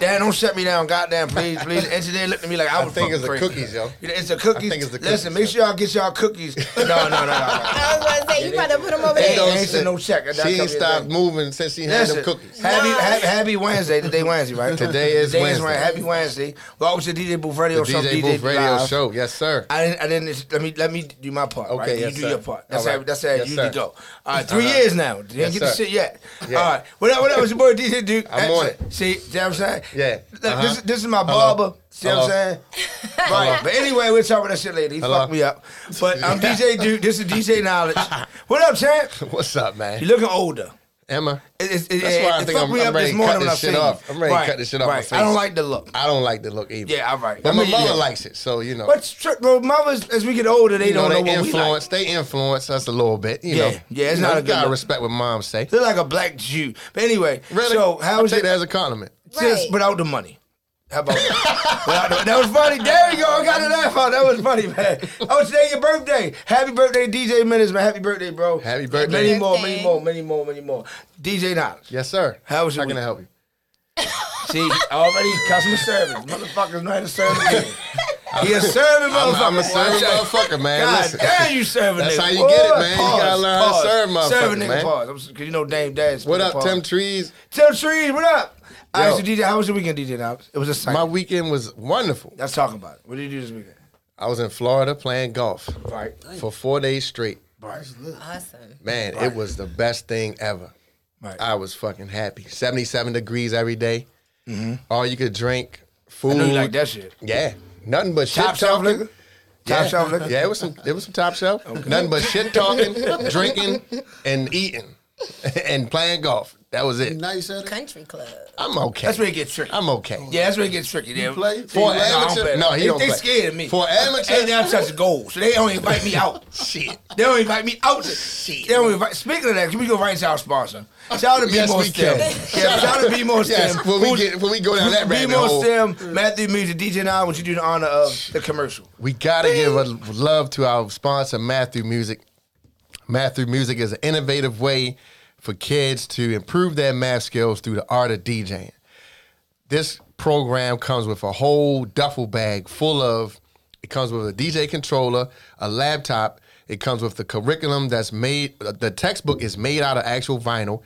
Dad, don't shut me down, goddamn, please, please. Engineer looked at me like I I was think it's fucking the cookies, yo. It's the cookies. I think it's the Listen, make sure y'all get y'all cookies. No, no, no, no. I was gonna say you better put them over there. ain't sent no check. She ain't stopped moving since she had them cookies. happy, Nah. happy, happy Wednesday. Today Wednesday, right? Today is Today Wednesday. Happy Wednesday. Welcome to DJ Booth The Show. DJ Booth Radio Live. Show, yes, sir. I didn't. I didn't. Let me. Let me do my part. Okay, right? yes, you do sir. your part. That's All how. right. That's how Yes, you usually sir. go. All right. 3 Uh-huh. years now. Didn't get the sir. shit yet. All right. What up? What up? It's your boy DJ Duke. I'm on it. See, see what I'm saying? Yeah. Look, Uh-huh. this, this is my Hello. barber. See what I'm Hello. saying? Right. But anyway, we'll talk about that shit later. He Hello. fucked me up. But I'm DJ Duke. This is DJ Knowledge. What up, champ? What's up, man? You looking older. Emma? It, it, it, That's why I think fucked I'm- me I'm up ready this to morning cut this shit off. I'm ready to cut this shit off my face. I don't like the look. I don't like the look either. Yeah, all right. But I my mother yeah. likes it, so you know. But stri- bro, mothers, as we get older, they you know, don't know they what we like. influence. They influence us a little bit. You Yeah, know. yeah, it's You know, not a you good gotta look. respect what moms say. They're like a black Jew. But anyway, Really? so how I was take it? that as a compliment. Just Right. without the money. How about that? The- that was funny. There you go. I got to laugh out. That was funny, man. Oh, today your birthday. Happy birthday, DJ Minutes, man. Happy birthday, bro. Happy birthday. Many more, many more, many more, many more. DJ Knowledge. Yes, sir. How was your How can I help you? See, already customer service. Motherfuckers know how to serve again. He a serving I'm- motherfucker. I'm a serving Watch out. motherfucker, man. God Listen. damn, you serving That's nigga. how you get it, Boy, man. You gotta learn how to pause. serve motherfuckers, Serving nigga, man. pause. Because you know Dame Dad's. What up, pause. Tim Trees? Tim Trees, what up? All right, so DJ, how was your weekend, DJ Knowledge? It was a sight. My weekend was wonderful. Let's talk about it. What did you do this weekend? I was in Florida playing golf Right. for four days straight. Right. Awesome. Man, it was the best thing ever. Right. I was fucking happy. 77 degrees every day. All you could drink, food. Mm-hmm. I know you like that shit. Yeah. Nothing but Top shit shelf talking. liquor? Top yeah. shelf liquor? Yeah, it was some it was some top shelf. Nothing but shit talking, drinking, and eating. and playing golf. That was it. Nice at it. Country club. I'm okay. That's where it gets tricky. I'm okay. Yeah, that's where it gets tricky. They play? For He No, I don't amateur, play. no, he they, don't they play. scared of me. For amateur, Ain't that such a goal? So they don't invite me out. shit. They don't invite me out. Shit. They don't invite. Speaking of that, can we go right into our sponsor? Shout out to B Yes, More we Stem. can. Yeah, shout out to B More Yes, when we get when we go down that Be rabbit More hole, Stem, Matthew Music, DJ Now, would you do the honor of the commercial? we gotta give a love to our sponsor, Matthew Music. Matthew Music is an innovative way for kids to improve their math skills through the art of DJing. This program comes with a whole duffel bag full of. It comes with a DJ controller, a laptop. It comes with the curriculum that's made. The textbook is made out of actual vinyl.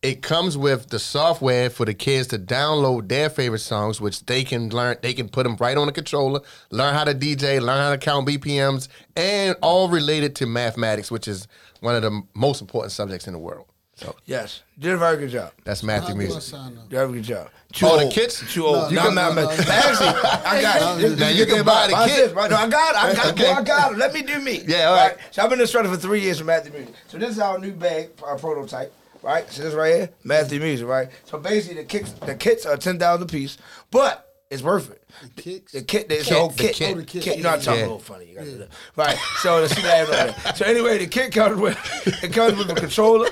It comes with the software for the kids to download their favorite songs, which they can learn. They can put them right on the controller, learn how to DJ, learn how to count BPMs, and all related to mathematics, which is one of the most important subjects in the world. So Yes, did a very good job. that's Matthew do Music. Did a very good job. Too Oh, the old. kits? Too old. No, you no, can no, no, no. Actually, I got it. Now you can buy the Watch kit. right? No, I got it. I got Okay. it. Boy, I got it. Let me do me. Yeah, all right. So I've been instructor for three years from Matthew Music. So this is our new bag, our prototype. Right? So this right here, Matthew Music, right? So basically the kits the kits are ten dollars a piece, but it's worth it. The kicks. The kit, it's Kit, the whole the kit. kit. Oh, the kit. You know, I'm talking Yeah. a little funny. You gotta do that. Right. So let's see that. So anyway, the kit comes with it comes with a controller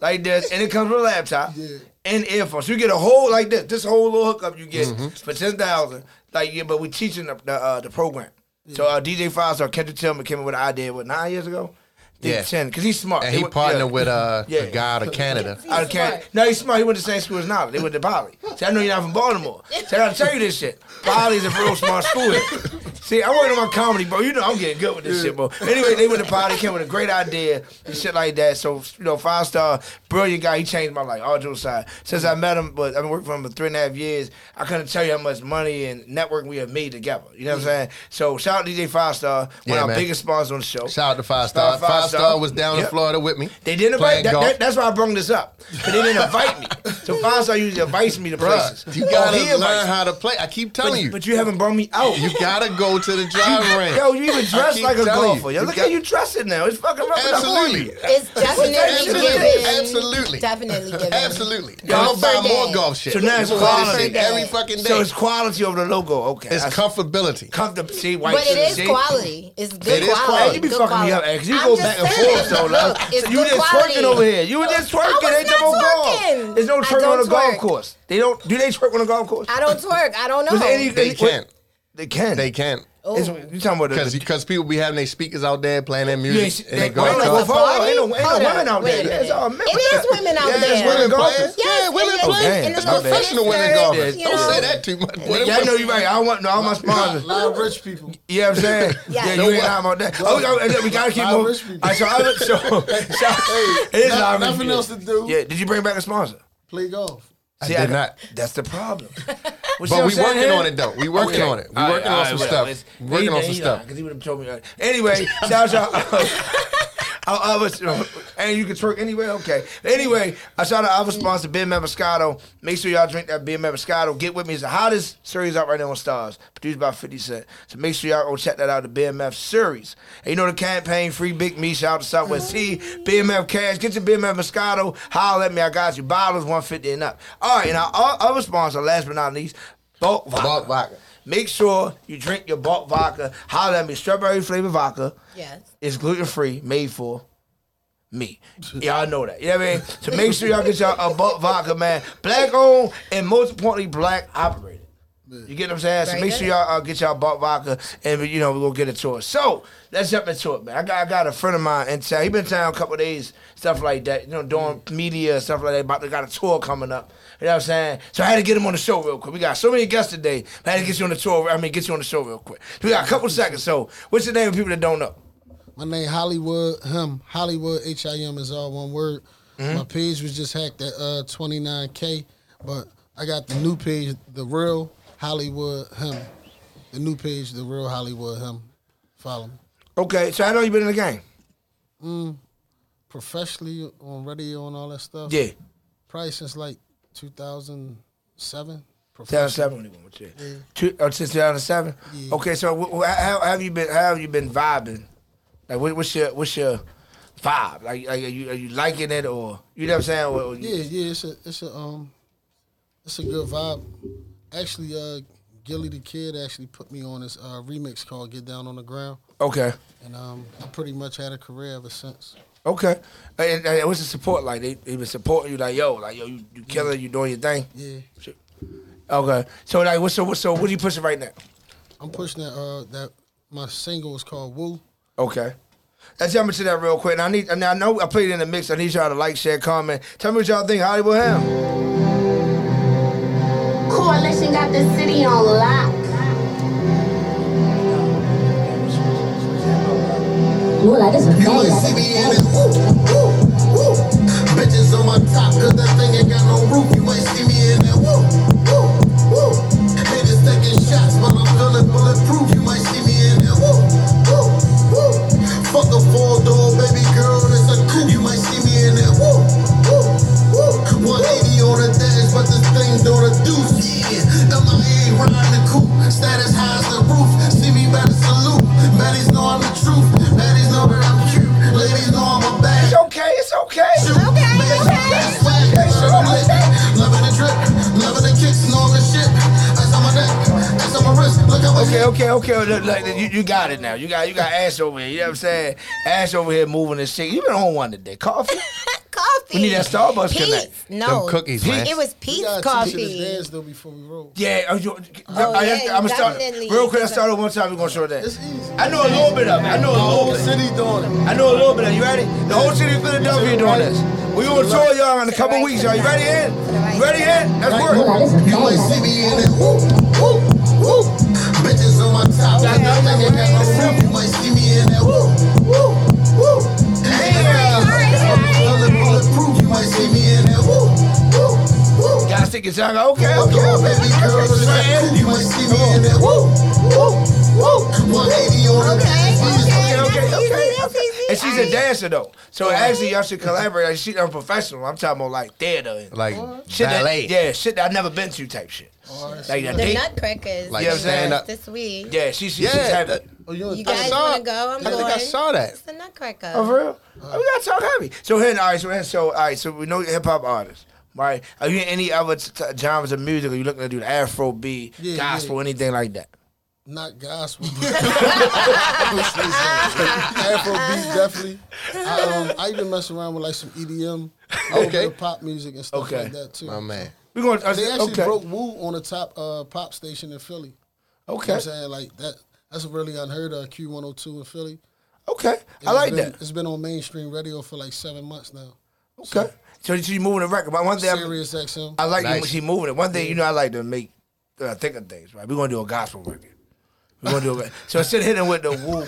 like this, and it comes with a laptop Yeah. and earphones. So you get a whole like this, this whole little hookup you get Mm-hmm. for ten thousand. Like yeah, but we teaching the the, uh, the program. So uh, DJ Five Star Kendrick Tillman came up with an idea what nine years ago. Think Yeah. ten because he's smart. And They he went- partnered yeah. with uh, Yeah. a guy out of Canada. Out of Canada. No, he's smart. He went to the same school as Nolly. They went to Poly. See, I know you're not from Baltimore. See, I gotta tell you this shit. Poly's a real smart school. here. See, I'm working on my comedy, bro. You know I'm getting good with this shit, bro. Anyway, they went to Poly, came with a great idea and shit like that. So, you know, five star, brilliant guy. He changed my life, all jokes aside. Since I met him, but I've been working for him for three and a half years, I couldn't tell you how much money and networking we have made together. You know what I'm saying? So, shout out to DJ Five Star, one Yeah, of our man. biggest sponsors on the show. Shout out to Five Star. Shout out Five, Star was down in Florida with me. They didn't invite. That, that, that's why I brought this up. 'Cause they didn't invite me. So Five Star usually invites me to places. Bruh, you Oh, gotta he invites learn how to play. I keep telling But, you. but you haven't brought me out. you gotta go go to the driving range. Yo, you even I dress like a golfer. you. Yo, look got- how you dressing now. It's fucking rubbing up on Absolutely. It's definitely Absolutely. given. Absolutely. Definitely given. Absolutely. Golf I'm gonna buy more golf shit. So now it's I'm gonna wear this quality. every fucking day. So it's quality over the logo. Okay. It's That's comfortability. comfortable. See, white But it shit, is see? quality. It's good It is quality. quality. You be Good fucking me up, X. You I'm go just back and forth, so like, look, so you good just quality. twerking over here. You were just twerking. was They talking not about golf. twerking. There's no twerking on don't the golf course. They don't. Do they twerk on the golf course? I don't twerk. I don't know. Was there any- They any- can. They can. They can. It's, oh. you talking about Because the, because people be having their speakers out there playing their you ain't music see- and they they- go wait, out wait, there. wait, hold on. Ain't no, ain't no Hold women up. out Wait there. There's minute. all men. It is women out Yeah, there. there's women golfers. Yes, Yeah, women and play. and It's the little professional women golfers. you Don't know. say that too much. boy. Yeah, I know you're right. I don't want no, all my sponsors. A sponsors. lot of rich people. You know what I'm saying? Yeah. Yeah, you ain't lying about that. Oh, oh, we gotta keep Live moving. rich people. All right, so, other, so, so it is Not- live rich nothing else to do. Yeah, did you bring back a sponsor? Play golf. I See, did not. That's the problem. But we working on it though. We working on it. We working on some stuff. Working on some stuff. Because he would have told me. Anyway, shout out. Our other, and you can twerk anywhere, okay. Anyway, I shout out our sponsor, Ben Moscato. Make sure y'all drink that Ben Moscato. Get with me. It's the hottest series out right now on Starz, produced by 50 Cent. So make sure y'all go check that out, the BMF series. And you know the campaign, Free Big Meech, shout out to Southwest T, BMF Cash. Get your BMF Moscato. Holler at me, I got you. Bottles 150 and up. All right, and our o- other sponsor, last but not least, Bulk Vodka. Bulk vodka. Make sure you drink your bulk vodka. Holler at me, strawberry flavored vodka. Yes. It's gluten free, made for me. Y'all know that. You know what I mean? So make sure y'all get y'all a bulk vodka, man. Black owned and most importantly, black operated. You get what I'm saying? So make sure y'all uh, get y'all bulk vodka and you know we're gonna get it to us. So let's jump into it, man. I got I got a friend of mine in town. He been in town a couple of days, stuff like that. You know, doing media stuff like that. About to got a tour coming up. You know what I'm saying? So I had to get him on the show real quick. We got so many guests today. I had to get you on the tour. I mean, get you on the show real quick. We got a couple seconds. So what's your name? for People that don't know. My name Hollywood. Him Hollywood. H I M is all one word. My page was just hacked at uh, 29k, but I got the new page, the real Hollywood him. The new page, the real Hollywood him. Follow me. Okay, so I know you been in the game. Professionally on radio and all that stuff. Yeah. Probably since like 2007. 2007 when he went with you. Two, oh, since 2007. Okay, so wh- wh- how, how have you been? How have you been vibing? Like, what, what's your what's your vibe? Like, like are you are you liking it or you know what I'm saying? Or, or Yeah, yeah, it's a it's a um it's a good vibe. Actually, uh Gillie Da Kid actually put me on this uh remix called Get Down on the Ground. Okay, And um I pretty much had a career ever since. okay. And, and what's the support like? They they been supporting you like yo, like yo, you, you killing, you doing your thing. Yeah. Okay, so like what's so what's so what are you pushing right now? I'm pushing that uh that my single is called Woo. Okay. Let's jump into that real quick. And I need, and I know I played it in the mix. I need y'all to like, share, comment. Tell me what y'all think. Hollywood Him. Coalition got the city on lock. Ooh, like this is You ain't see me in it. Woo, woo, woo. Bitches on my top, cause that thing ain't got no roof. You ain't see me in it. Woo, woo, woo. Haters taking shots, but I'm feeling bulletproof. You might see me in it. Woo, woo, woo. Fuck a four door, baby okay. Look, look, you, you got it now. You got you got Ash over here. You know what I'm saying? Ash over here moving this shit. You been on one today. Coffee? Coffee. We need that Starbucks Peace. connect. No. Them cookies, man. It was We Pete's gotta teach you coffee. to dance though before we roll. Yeah, oh, you, Oh, I, yeah, I'm gonna start definitely. real quick. I started one time. We're gonna show that. It's easy. I know a little bit of it. I know a little bit. The little whole bit. city doing it. I know a little bit of it. You ready? The whole city of Philadelphia doing this. We gonna tour y'all in a couple right, weeks. Y'all, you ready right. in? Right. You ready in? That's Right. work. You might see me in it. Woo, woo, woo. Bitches on my top, got nothing, ain't got no roof. You might see me in that. Woo, woo, woo. Damn. Feeling bulletproof. You might see me in that. Woo, woo, woo. Gotta stick your tongue. out. Okay, Four okay, door, okay. baby That's girl, what it's you're a coupe. saying. You might see me in that. Woo, woo, woo. 180 on the Okay, dash. Okay, okay. okay, That's easy, okay. that's easy. And she's a Alright. dancer though, so actually y'all should collaborate. Like, she's unprofessional. I'm talking about like theater, and Like shit that, ballet. yeah, shit that I've never been to type shit. Artists. Like The date. Nutcrackers. Like You know what I'm saying? stand up. This week. Yeah, she, she, Yeah, she's heavy. that- Oh, you, You I guys want to go? I'm I going. think I saw that. It's the Nutcracker. Oh, for real? Oh, we gotta talk heavy. So here, all right. So here, so all right. So we know you're hip hop artists, right? Are you in any other t- t- genres of music? Are you looking to do the Afro beat, Yeah, gospel, yeah. anything like that? Not gospel. Afro beat definitely. I, um, I even mess around with like some EDM, Okay. okay, pop music and stuff Okay. like that too. My man. We going. to They actually okay. broke Woo on the top uh, pop station in Philly. You know Okay. what I'm saying? Like that that's really unheard of, Q102 in Philly. Okay. And I like been, that. It's been on mainstream radio for like seven months now. Okay. So she's moving the record. But one thing I, Sirius XM. I like Nice. when she moving it. One thing you know I like to make uh, think of things. Right. We're gonna do a gospel record. We're gonna do it. So instead of hitting with the woo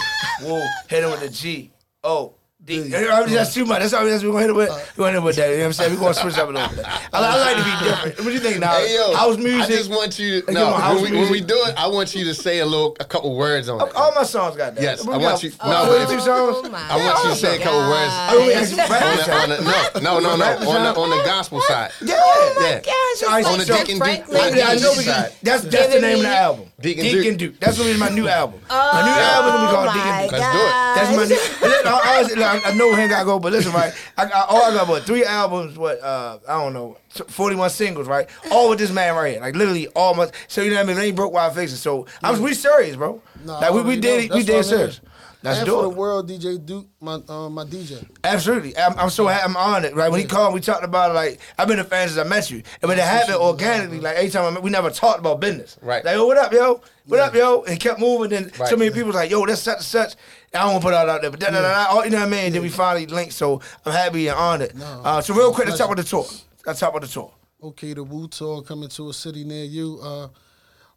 woo, hitting with the G O. D. I mean, that's too much. That's all that's we're gonna hit it with. We're gonna hit it with that. You know what I'm saying? We're gonna switch up a little bit. I, I like to be different. What do you think now? Hey yo, house music. I just want you. To, no, come on, house when we, when we do it, I want you to say a little, a couple words on it. all my songs got that. Yes, We I got want you- four- no, forty-two but- songs. Oh I want you to say a couple words. Oh, we actually rap on this the, on the, no, no, no, no, on the on the gospel side. Yeah. Yeah. Gosh, So I- it's on the Deacon Duke- I, know Side. that's that's the name of the album. Deacon Deacon Duke. Duke. That's gonna be my new album. my new album gonna be called Oh Deacon Duke. Let's do it. That's my new. Listen, I, I, was- like, know him gotta go, but listen, right? I got all I got what three albums, what uh I don't know, forty one singles, right? All with this man right here, like literally all my. So you know what I mean? They ain't broke wild faces. So I was we serious, bro. No, I like we, we did know. we That's did what I'm serious. here. Let's and do for it. the world, DJ Duke, my uh, my DJ. Absolutely. I'm, I'm so happy. I'm on it. Right when he called, we talked about it. Like I've been a fan since I met you, and when it happened organically, like every time I met, we never talked about business. Right. Like, yo, what up, yo? What up, yo? And kept moving. Then so Right. many people was like, yo, that's such and such. I don't want to put it out there, but da, da, da, all- you know what I mean. Then we finally linked. So I'm happy and honored. No. Uh, so real quick, let's talk about the tour. Let's talk about the tour. Okay, the Woo Tour coming to a city near you. Uh,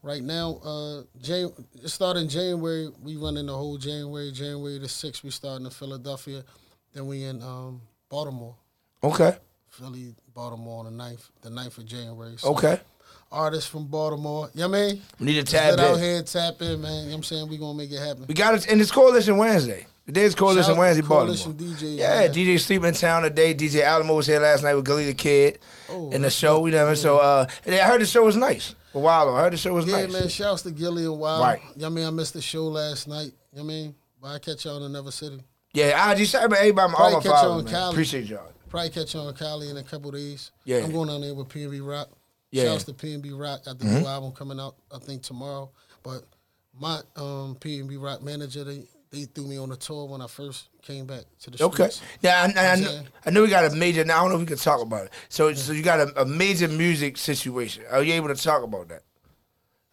right now, uh, Jan- it started in January. We running the whole January. January the sixth, we starting in Philadelphia. Then we in um, Baltimore, Okay. Philly, Baltimore on the 9th, the 9th of January. So Okay. Artists from Baltimore. You know what I mean? We need to Just tap get out here, tap in, man. You know what I'm saying? We're going to make it happen. We got it, and it's Coalition Wednesday. Today's Coalition Shout out Wednesday, Coalition Baltimore. DJ, yeah, man. DJ sleep in town today. DJ Alamo was here last night with Gillie Da Kid Oh, in the show. You know, so uh, I heard the show was nice. A while ago, I heard the show was Yeah, nice. man. Shouts to Gillie and Wild. Right. You know what I mean? I missed the show last night. You know what I mean? But I catch y'all in another city. Yeah, I just out everybody, all my Probably catch you followers, on man. Cali. Appreciate y'all. Probably catch you on Cali in a couple days. Yeah. I'm going down there with PnB Rock. Yeah. Shouts to PnB Rock. Got the new album coming out, I think, tomorrow. But my um, PnB Rock manager, they, they threw me on the tour when I first came back to the Okay. streets. Yeah, I, I, I, I'm know. I know we got a major. Now I don't know if we can talk about it. So, so you got a, a major music situation. Are you able to talk about that?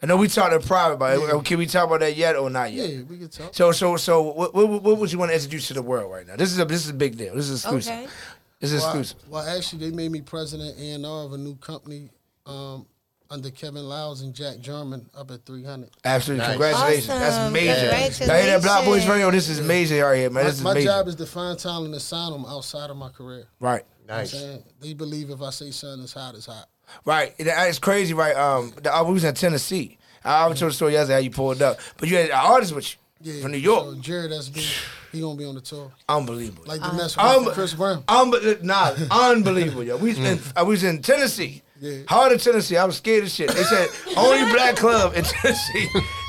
I know we talked in private about it. Can we talk about that yet or not yet? Yeah, we can talk. So, so, so, what, what, what would you want to introduce to the world right now? This is a this is a big deal. This is exclusive. Okay. This is Well, I- exclusive. well, actually, they made me president A&R of a new company um, under Kevin Liles and Jack German up at 300. Absolutely, Nice. congratulations. That's major. Congratulations. Y'all hear that, Black Boys Radio? This is major right here, man. My, This is my major. job is to find talent and sign them outside of my career. right, Nice. I'm saying? They believe if I say something is hot, it's hot. right. It's crazy, right? Um, the, I was in Tennessee. I was told the story yesterday how you pulled up, but you had an artist with you Yeah, from New York. So Jared SB, he gonna be on the tour. Unbelievable. Like Uh, the mess with Um, Chris Brown. Unbe- nah, unbelievable, yo. We was in, I was in Tennessee. Yeah. Hard in Tennessee. I was scared of shit. They said only black club in Tennessee.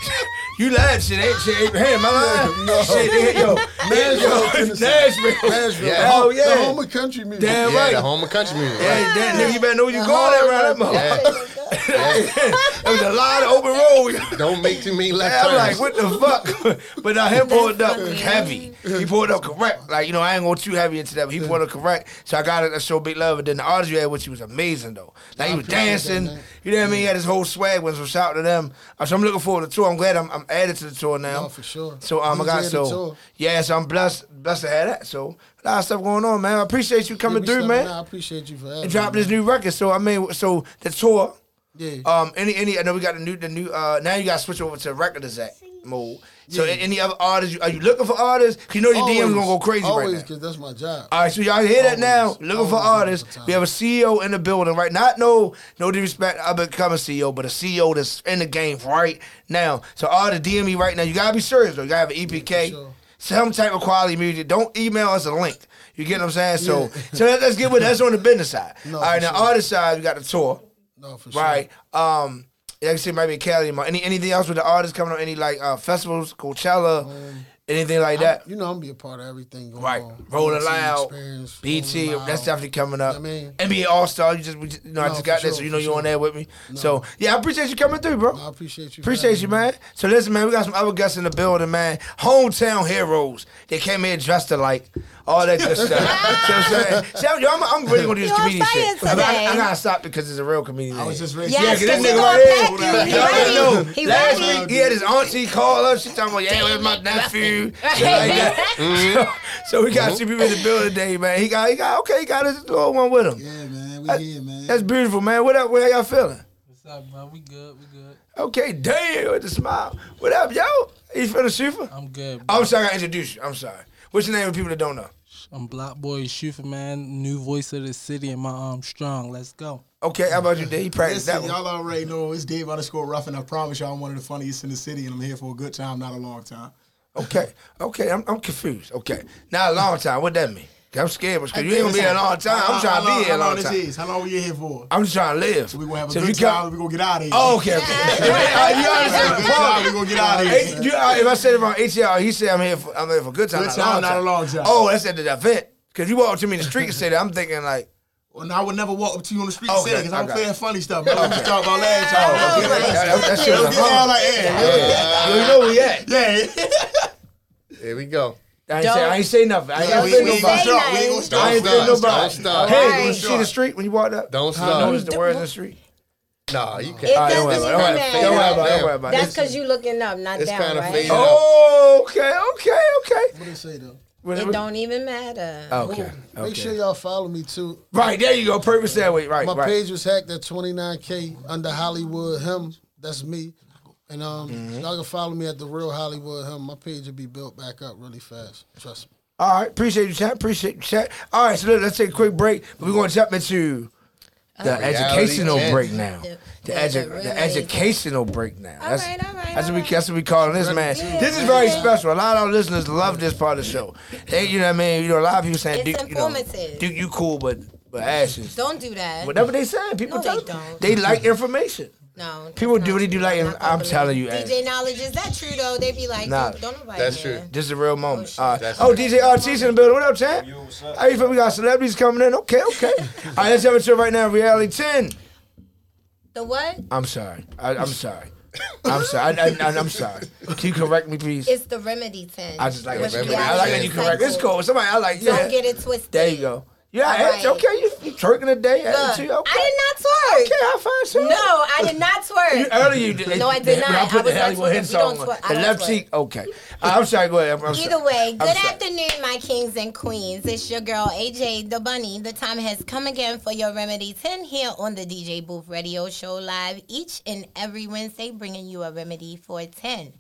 you lied, shit. Ain't shit. Ain't, hey, am I lying? No. Shit, they- yo, Nashville, yo, Nashville. Nashville. Yeah. The oh, home- yeah. The home of country music. Damn Yeah, right. the home of country music. Yeah, right? damn, nigga, you better know where you going at around that motherfucker. There was a lot of open road. Don't make too many left I'm like, what the fuck? but now him pulled up heavy. He pulled up correct. Like, you know, I ain't going too heavy into that, but he pulled up correct. So I got to show big love. And then the artist you had with you was amazing, though. Like, he was appreciate that, dancing. you know what I mean? He had his whole swag. Was so shout out to them. Uh, So I'm looking forward to the tour. I'm glad I'm, I'm added to the tour now. No, for sure. So um, I DJ got the so tour. yeah, so I'm blessed blessed to have that. So a lot of stuff going on, man. I appreciate you coming we through, man. out. I appreciate you for having And me, dropping this new record. So I mean, so the tour. Yeah. Um, any any I know we got the new the new uh now you got to switch over to record exec mode. So Yeah. any other artists? Are you looking for artists? you know your DMs gonna go crazy always, right now. because that's my job. All right, so y'all hear that now? Looking for artists. We have a CEO in the building, right? Not no no disrespect. I become a CEO, but a CEO that's in the game right now. So all the DM me right now. You gotta be serious though. You gotta have an EPK, sure. some type of quality music. Don't email us a link. You get what I'm saying? So so let, us get with that's on the business side. No, all right, now sure. artist side, we got the tour. No, for sure. Right. Um, like I said, maybe Cali. Any anything else with the artists coming on? Any like uh, festivals, Coachella, anything like that? You know, I'm gonna be a part of everything going Right, on. Rolling Loud, Experience, BET, Rolling that's definitely coming up. I mean- NBA All Star, you just, we just you know I just got that, sure, so you know you're on there with me. So yeah, I appreciate you coming through, bro. I appreciate you. Appreciate you, me. man. So listen, man, we got some other guests in the building, man. Hometown heroes. They came here dressed alike. All that good stuff. you know what I'm saying? See, I'm, I'm, I'm really gonna do this You comedian shit. I, today. I, I gotta stop because it's a real comedian. I was just ready. Yes, Yeah, 'cause this 'cause he nigga gonna right here. pack you. He ready. know, He last ready. week he had his auntie call up. She talking about, yeah, where's my nephew? Shit like that. Mm-hmm. So, so we got two people in the building today, man. He got, he got, okay, he got his little one with him. Yeah, man. We That- here, man. That's beautiful, man. What up? What y'all feeling? What's up, man? We good. We good. Okay, damn, with the smile. What up, yo? You feeling super? I'm good. Bro. I'm sorry I introduced you. I'm sorry. What's your name for people that don't know? I'm Block Boy Shuffa, man. New voice of the city and my arm strong. Let's go. Okay, how about you, Dave? You practiced Listen, that one. y'all already know it's Dave underscore Ruffin. I promise y'all I'm one of the funniest in the city, and I'm here for a good time, not a long time. Okay, okay, I'm, I'm confused. Okay, now a long time. What that mean? I'm scared because you ain't gonna be here a long time. I'm trying to be here a long time. is? How long we here for? I'm just trying to live. So we gonna have a So good you come- time. We gonna get out of here. Oh, okay, okay. You understand the point? We gonna get out of here. you, uh, if I said it wrong, ATL, he said I'm here for I'm here for a good time, Good not, time, a long not time. a long time. Oh, that's at the event. Cause you walk up to me in the street and say that, I'm thinking like, Well, now I would never walk up to you on the street and say it because I'm okay. playing funny stuff. But let me talk about last time. oh, okay, Okay, that, that, that shit Don't was get down hard. like that. You know where we at? Yeah. Here we go. I ain't, say, I ain't say nothing. I ain't Yeah, say we, we ain't nobody. gonna Say. We ain't gonna nothing. I ain't say start. nobody. Don't start. Hey, Right. you see the street when you walked up? Don't How I start. notice the words in the street. No, you can't. All right, don't worry doesn't about it. Don't worry about it. Don't worry about it. Don't worry about. That's because you looking up, not It's down, kinda right? faded. Oh, okay, okay, okay. What did they say though? What- It don't even matter. Okay, Make sure y'all follow me too. Right, there you go. Purpose that way. Right, My right. page was hacked at 29k under Hollywood Him. That's me. And um, Mm-hmm. y'all can follow me at the real Hollywood Him. My page will be built back up really fast. Trust me. All right, appreciate you, chat. Appreciate you, chat. All right, so let, us take a quick break. We're going to jump into the Reality educational check. break now. The- The, the- edu- the the educational break now. All That's, right, all right, that's, all what we, right. that's what we calling this, man. This is very special. A lot of our listeners love this part of the show. They, you know what I mean? You know, a lot of people saying, It's Duke, you know, informative. Duke, you cool, but, but ashes. Don't do that. Whatever they saying, people No, tell they don't. They like information. No. People do what they do like- I'm I'm gonna telling you, it. DJ Knowledge, is that true though? They be like, Nah, don't, don't nobody that's care. true. This is a real moment. shit. Uh, oh. DJ RT's in the building. What up, champ? How you feel? We got celebrities coming in. Okay, okay. All right, let's have a show right now. Reality 10. The what? I'm sorry. I, I'm sorry. I'm sorry. I, I, I'm sorry. Can you correct me, please? It's the remedy 10. I just like With that. Remedy I like that you correct. It's cycle. cool. Somebody I like. Yeah. Don't get it twisted. There you go. Yeah, All it's okay. You, you twerking today? Look, okay. I did not twerk. Okay, I find so. No, I did not twerk. You, earlier you did. No, I did not. I put I the Hollywood hit twerking. Don't on. twerk. The left twerk. cheek. Okay. I'm sorry. Go ahead. I'm, I'm Either sorry. way, I'm good sorry. afternoon, my kings and queens. It's your girl AJ the Bunny. The time has come again for your Remedy 10 here on the DJ Booth Radio Show live each and every Wednesday, bringing you a remedy for 10.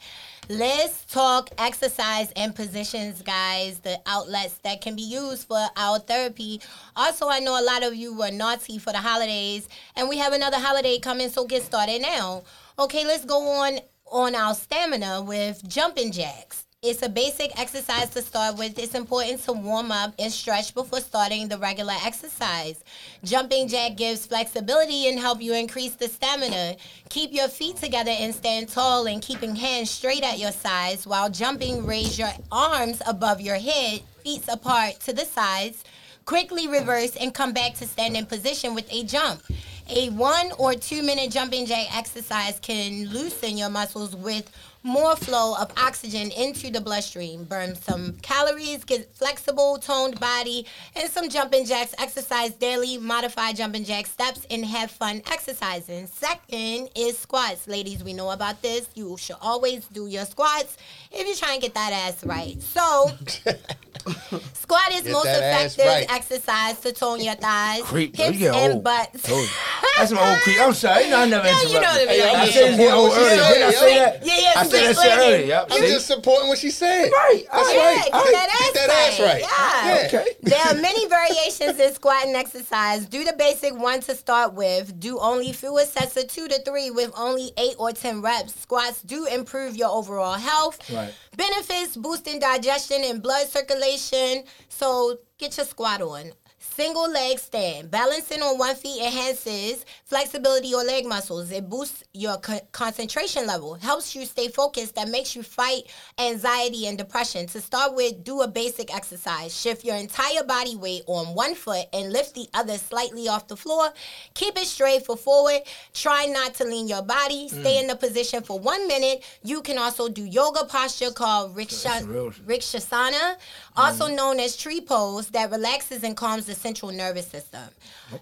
Let's talk exercise and positions, guys, the outlets that can be used for our therapy. Also, I know a lot of you were naughty for the holidays, and we have another holiday coming, so get started now. Okay, let's go on on our stamina with jumping jacks. It's a basic exercise to start with. It's important to warm up and stretch before starting the regular exercise. Jumping jack gives flexibility and help you increase the stamina. Keep your feet together and stand tall and keeping hands straight at your sides while jumping. Raise your arms above your head, feet apart to the sides. Quickly reverse and come back to standing position with a jump. A one or two minute jumping jack exercise can loosen your muscles with more flow of oxygen into the bloodstream, burn some calories, get flexible, toned body, and some jumping jacks. Exercise daily, modify jumping jack steps, and have fun exercising. Second is squats. Ladies, we know about this. You should always do your squats if you're trying to get that ass right. So, squat is Get most effective right. exercise to tone your thighs, Creep, hips, You and old. butts. Old. That's my old creep. I'm sorry. You know, I never interrupted. you know the Hey, I'm I said supporting old what earlier. Didn't I say that? Yeah, yeah, I said that shit earlier. Yep. I'm See? just supporting what she said. Right. All That's right. right. Get All that ass Get that ass right. Yeah. Okay. There are many variations in squatting exercise. Do the basic one to start with. Do only fewer sets of two to three with only eight or ten reps. Squats do improve your overall health. Right. Benefits boosting digestion and blood circulation. So get your squat on. Single leg stand. Balancing on one feet enhances flexibility or leg muscles. It boosts your co- concentration level, helps you stay focused, that makes you fight anxiety and depression. To start with, do a basic exercise. Shift your entire body weight on one foot and lift the other slightly off the floor. Keep it straight for forward. Try not to lean your body. Stay in the position for one minute. You can also do yoga posture called Riksha. Vrikshasana, also known as tree pose, that relaxes and calms the central nervous system.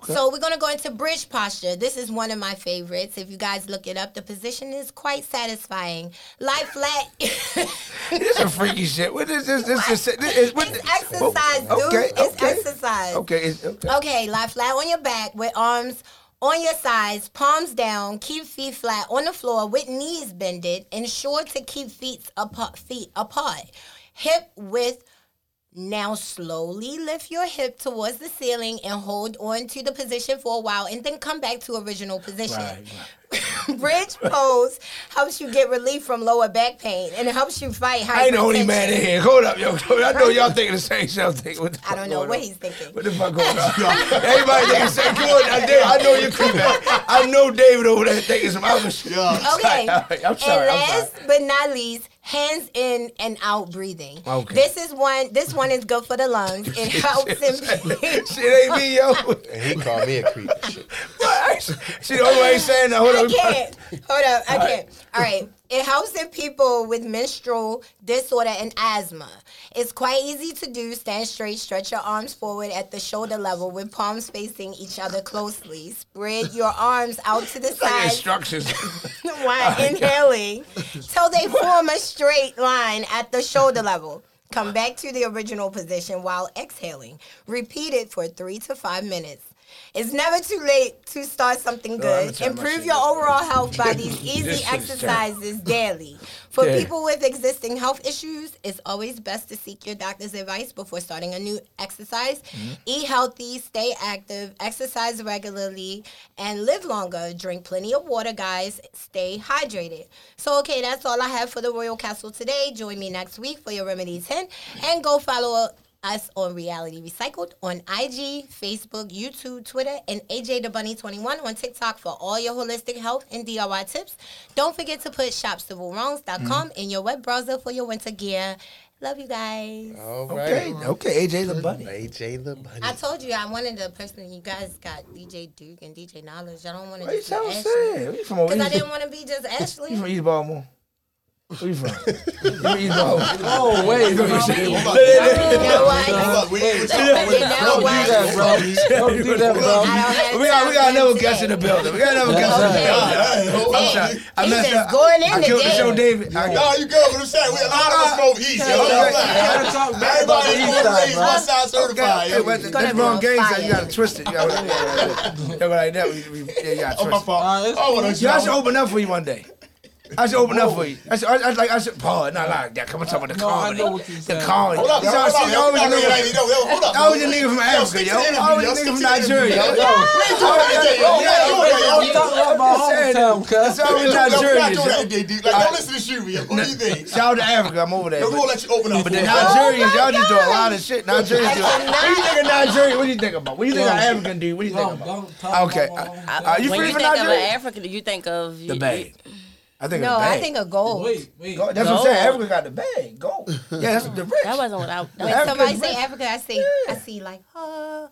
So we're gonna go into bridge posture. This is one of my favorites. If you guys look it up, the position is quite satisfying. Lie flat. This is freaky shit. What is this? This is this is what? It's exercise, oh, dude. Okay, It's okay. exercise. Okay, it's, okay. Okay, lie flat on your back with arms on your sides, palms down. Keep feet flat on the floor with knees bended. Ensure to keep feet apart. Feet apart. Hip width. Now slowly lift your hip towards the ceiling and hold on to the position for a while, and then come back to original position. Right, Bridge pose helps you get relief from lower back pain and it helps you fight hypertension. I ain't the only man in here. Hold up, yo. I know y'all thinking the same shit. I'm thinking, what the I don't know what on? he's thinking. What the fuck going on? Everybody thinking the same. Come on, I, know you're creeping. I know David over there thinking some other shit. Okay. I'm sorry. and I'm last sorry. but not least, hands in and out breathing. Okay. This is one. This one is good for the lungs. It helps him. Shit ain't me, yo. And he called me a creep. Shit. See, the only way he's saying that. Hold up. I on. can't. Hold up. I can't. All right. It helps in people with menstrual disorder and asthma. It's quite easy to do. Stand straight, stretch your arms forward at the shoulder level with palms facing each other closely. Spread your arms out to the Like side instructions. while inhaling till they form a straight line at the shoulder level. Come back to the original position while exhaling. Repeat it for three to five minutes. It's never too late to start something good. turn Improve your overall health by these easy exercises daily. For Yeah. people with existing health issues, it's always best to seek your doctor's advice before starting a new exercise. Mm-hmm. Eat healthy, stay active, exercise regularly, and live longer. Drink plenty of water, guys. Stay hydrated. So, okay, that's all I have for the Royal Castle today. Join me next week for your Remedy 10 and go follow us on Reality Recycled on IG, Facebook, YouTube, Twitter, and AJ the Bunny 21 on TikTok for all your holistic health and DIY tips. Don't forget to put shopcivilwrongs.com mm-hmm. in your web browser for your winter gear. Love you guys. All Okay, okay, AJ the bunny. AJ the Bunny. I told you I wanted the person you guys got DJ Duke and DJ Knowledge. I don't want to What you just be sound Ashley. saying? Where you from over Because I didn't want to be just Ashley. You from East Baltimore? Where you from? Where you from East Baltimore? Oh wait, bro. You know what? Hold we ain't You talking know what? that, bro. Don't do that, bro. I don't We got we got another for guest in the building. We got another guest in the building. I'm sorry. I messed up. going in I killed the show, David. I, No, you good. What I'm saying, we a lot of us from east. yo. Okay. gotta talk back about Everybody the is east side, raised. West Side certified. Okay, yo. but that's wrong game, on so you gotta twist it. You gotta, yeah, yeah, yeah, like that. We, we, yeah, you gotta Oh, my twist it. fault. Cool. no, Yeah, I should open up for you one day. I should open up for you. I should, I, I, like, I should, Paul, not like that. Come on, talk about the No, I know what you're the saying. comedy. Hold up, yo, hold up, see, yo. a Hold up, nigga- yo, yo, hold up. always a nigga from Africa, stick to yo. the interview, Always yo. a Stick nigga to from the interview, Nigeria, yo. yo. I'm talking about my hometown, cuz. It's always Yo, not Nigerians, doing that, yo. Like, don't listen to Shuby. yo. What do you think? Shout out to Africa, I'm over there. Yo, we're gonna let you open up. but the. Nigerians, y'all just do a lot of shit. Nigerians do. What do you think of Nigeria? What do you think about? What do you think of African dude? What do you think about? Okay. about my Uh, hometown. uh, you when you think of an African, you think of The you- bag. I think No, of bag. I think of gold. Wait, wait. Go- That's what I'm saying. Africa got the bag. Gold. Yeah, that's the rich. That wasn't what I. When That somebody Africa's say. Africa, I say I see like, uh,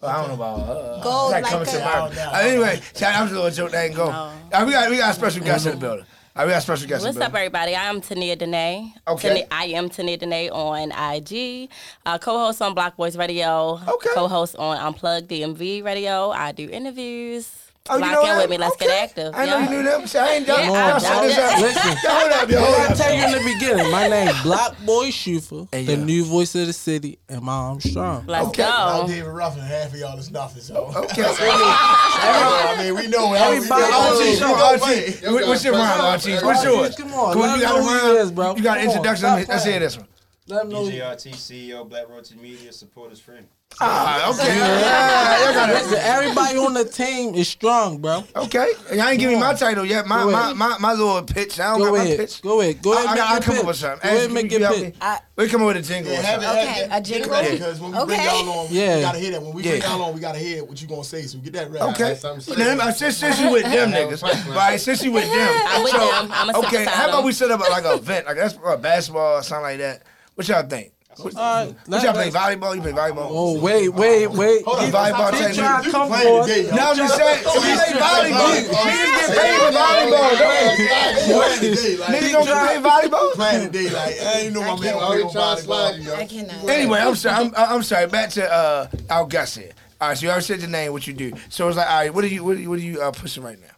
Well, I don't know about uh, Gold it's like, like coming to a- America. Uh, anyway, see, I'm just a little joke. That ain't go. Uh, we got we got a special guest in the building. Uh, we got a special guest in What's the up, everybody? I am Tania Dene. Okay. Tania- I am Tania Dene on IG. Uh, co-host on Block Boys Radio. Okay. Co-host on Unplugged DMV Radio. I do interviews. Oh, you know in that? with me. Let's Okay. get active. I know Yeah. you knew that. See, I ain't done. Yeah, y'all I set know. this up. Listen. Yo, hold up, yo, hold I up. tell you in the beginning, my name Block Boy Shuffa, Hey, the yo. new voice of the city, and my Armstrong. Let's Okay. I'm go. David Ruffin. Half of y'all is nothing. So. Okay. I mean, we know. Everybody- Archie, Yo, Archie, what- what's your rhyme, Archie? What's yours? Come on, Come let you got a rhyme? is, bro. You got an introduction. Let me- Let's hear this one. Let them know. DJRT CEO, Black Roach Media, support is free. Ah, okay. Listen, everybody on the team is strong, bro. Okay. And I ain't give me my title yet. My Go my, ahead. my, my little pitch. I don't Go got my ahead. pitch. Go ahead. Go ahead. I, make I, I your come up pitch. with something. Go ahead. Ask- Make you your help pitch. me? We come up with a jingle. Yeah, or have it, something. have. Okay, a jingle? Yeah, because when we bring Okay. y'all on, Yeah. we gotta hear that. When we bring Yeah. y'all on, we gotta hear what you gonna say. So get that ready. Okay. something Now, uh, since, since you with them niggas, right? Since you with them, I'm with so, them. I'ma okay. How about we set up like an event, like that's uh, basketball or something like that? What y'all think? What, All right. what y'all play volleyball? You play volleyball? Oh wait, wait, wait. Hold on, volleyball stop technique. trying to Come play forward. y'all. No, I'm just saying. If you play volleyball, niggas get paid for volleyball. don't Playing today, Niggas don't get paid volleyball. playing today, like I ain't know my man gonna he play trying to slide volleyball. you. I cannot. Anyway, I'm sorry. I'm, I'm sorry. Back to uh, our guest here. All right, so you already said your name, what you do. So it's like, all right, what are you, what are you, what are you uh, pushing right now?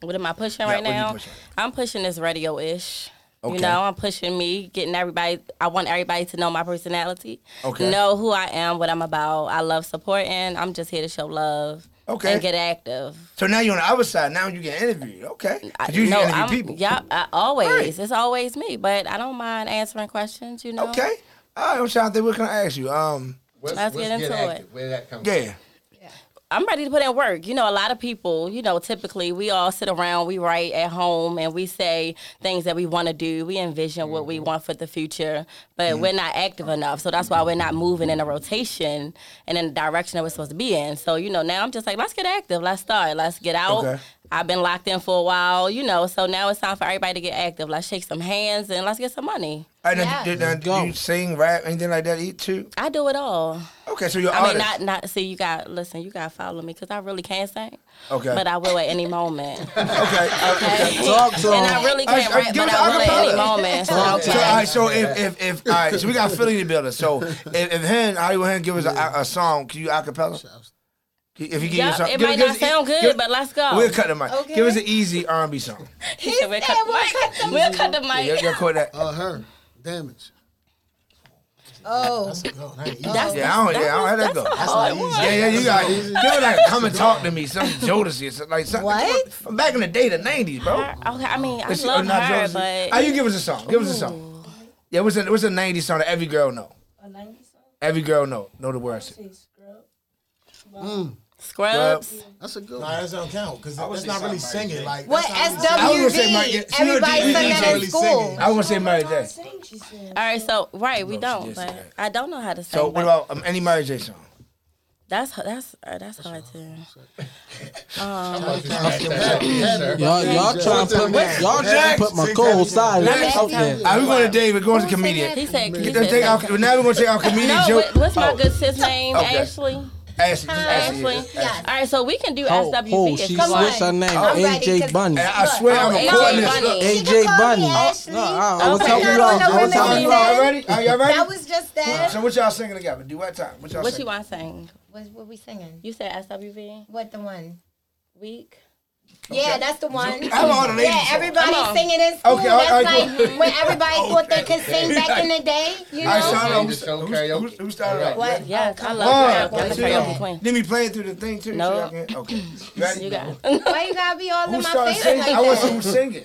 What am I pushing Yeah, right what are you now? pushing? I'm pushing this radio ish. Okay. You know, I'm pushing me, getting everybody. I want everybody to know my personality, Okay. know who I am, what I'm about. I love supporting. I'm just here to show love Okay. and get active. So now you're on the other side. Now you get interviewed. Okay. I, 'Cause you usually no, interview I'm, people. Yeah, I, always. Right. It's always me, but I don't mind answering questions. You know. Okay. All right, I'm trying to think. What can I ask you? Um, Let's, Let's get into active. it. Where that comes yeah. I'm ready to put in work. You know, a lot of people, you know, typically we all sit around, we write at home, and we say things that we want to do. We envision what Mm-hmm. we want for the future, but we're not active enough. So that's why we're not moving in a rotation and in the direction that we're supposed to be in. So, you know, now I'm just like, let's get active. Let's start. Let's get out. Okay. I've been locked in for a while, you know, so now it's time for everybody to get active. Let's shake some hands and let's get some money. All right, now, Yeah. do, now, do Go. you sing, rap, anything like that? Eat too? I do it all. Okay, so you're I mean, not not see you got listen. You got to follow me because I really can't sing. Okay. But I will at any moment. okay. Okay. Talk to and I really can't all right, rap, give but I will at any acapella. moment. So, okay. So, all right, so if, if, if, all right, so we got Philly in the building. So if, if Hen, Hollywood Him give us a, a song, can you acapella? If you give Yup, us a song, it give- might give not us- sound good, give- but let's go. We'll cut the mic. Okay. Give us an easy R&B song. He said we'll cut, we'll cut the mic. we'll cut the Yeah, mic. y'all caught that? Uh, her. Damage. Oh, That's a go. That. That's, Yeah, I don't, yeah, I don't have that go. that's not easy. Yeah, yeah, you got it. Give it like come and talk to me, some Jodeci or something like something. What? From back in the day, the nineties, bro. Okay, I mean, I Is she- love or her, Jodeci? but Ah, you give us a song. Give us a song. Yeah, what's a what's a nineties song that every girl know? A nineties song. Every girl know know the words. Scrubs. That's a good Nah, one. that don't count because would that's not really singing. like Like what that's not I was gonna say Mike- SWV? yeah, she was Everybody DJ, sing that in school. I want to say Mary J. All right, so right, we don't, but. I don't know how to sing. So what about um, any Mary J song? that's that's uh, that's hard too. Y'all, y'all trying to put me, y'all trying to put my cold side out there. All right, we going to David. Going to comedian. He said, he Let's said take our, now we're going to take our comedian No, joke. what's my Oh, good sis name? Okay. Ashley. Ashley, just Ashley. Ashley. yeah, All right, so we can do Oh, SWV. oh, she come on. switched her name. I'm ready, AJ 'cause- Bunny. And I swear oh, I'm Oh, recording this. Bunny. AJ can call me Bunny. Ashley. No, I'm gonna Okay. tell you all. the I'm gonna you all Y'all ready? Are y'all ready? That was just that. So what y'all singing together? Duet time. What y'all What you singing? want to sing? What, what we singing? You said SWV? What the one? Weak? Yeah, that's the one. I have all the ladies Yeah, songs. everybody singing in school. Okay, all right, that's all like right, when everybody thought they could sing back in the day. You know? shout out. Just Who, go who, karaoke. who, who started off? What? Yeah, I One, love karaoke. I'm a two, karaoke queen. Then we playing through the thing too. No. So y'all can, okay. You ready? You got it. Why you gotta be all Who in my face singing? like I want to see that? singing.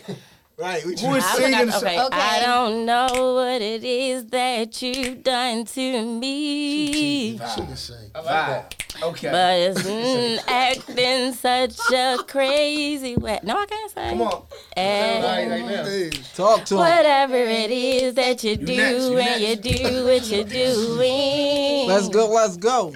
Right. We Who trying- is I singing the forgot, okay. Okay. I don't know what it is that you've done to me. She can sing. Vibe. Okay. But it's mm, acting such a crazy way. No, I can't say. Come on. And Right, right now. Hey, Talk to him. whatever it is that you do next, you and you do what you're doing. Let's go. Let's go.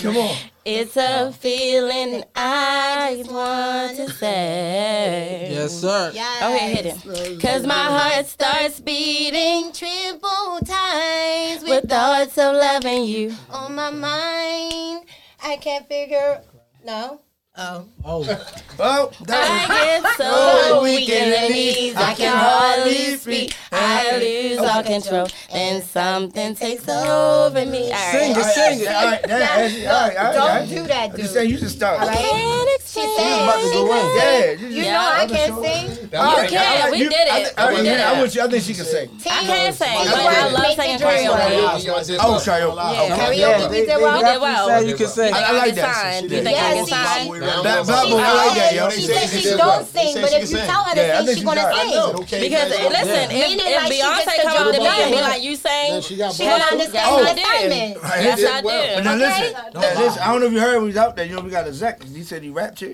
Come on. It's a feeling I want to say. Yes, sir. Yes. Okay, hit it. Cause my heart starts beating triple times with with thoughts of loving you. on my mind. I can't figure. No. Oh. Oh, Well, I that get so oh, weak in the knees, I can hardly speak. I lose oh. all control, and something takes over me. All Sing right. it, sing it. All right, that, Ashley, all right, all right. all Don't right. do that, I'm dude. just saying, you should start. All right? Can't She explain about to go in. Yeah, You know I can sing. All right, can. I like We you- did it. thi- I, We did I, it. want you. I think she can sing. I can sing, but I love singing dream karaoke. Oh, sorry. Okay. Karaoke, we did We well. did well. Said you can sing. I, I like that. Sign. Do you think I can sign? Black, black boy, I like that, yo. She said she don't sing, but if you tell her to sing, think she she gonna got- I know. sing. Because listen, if, Meaning if like Beyonce the come up to me and be like, "You sing," She gonna bars. understand Oh. the I did. assignment. Right. Yes, I But did. now Okay. listen, now listen, I don't know if you heard when we was out there. You know, we got a Zach. He said he rap too.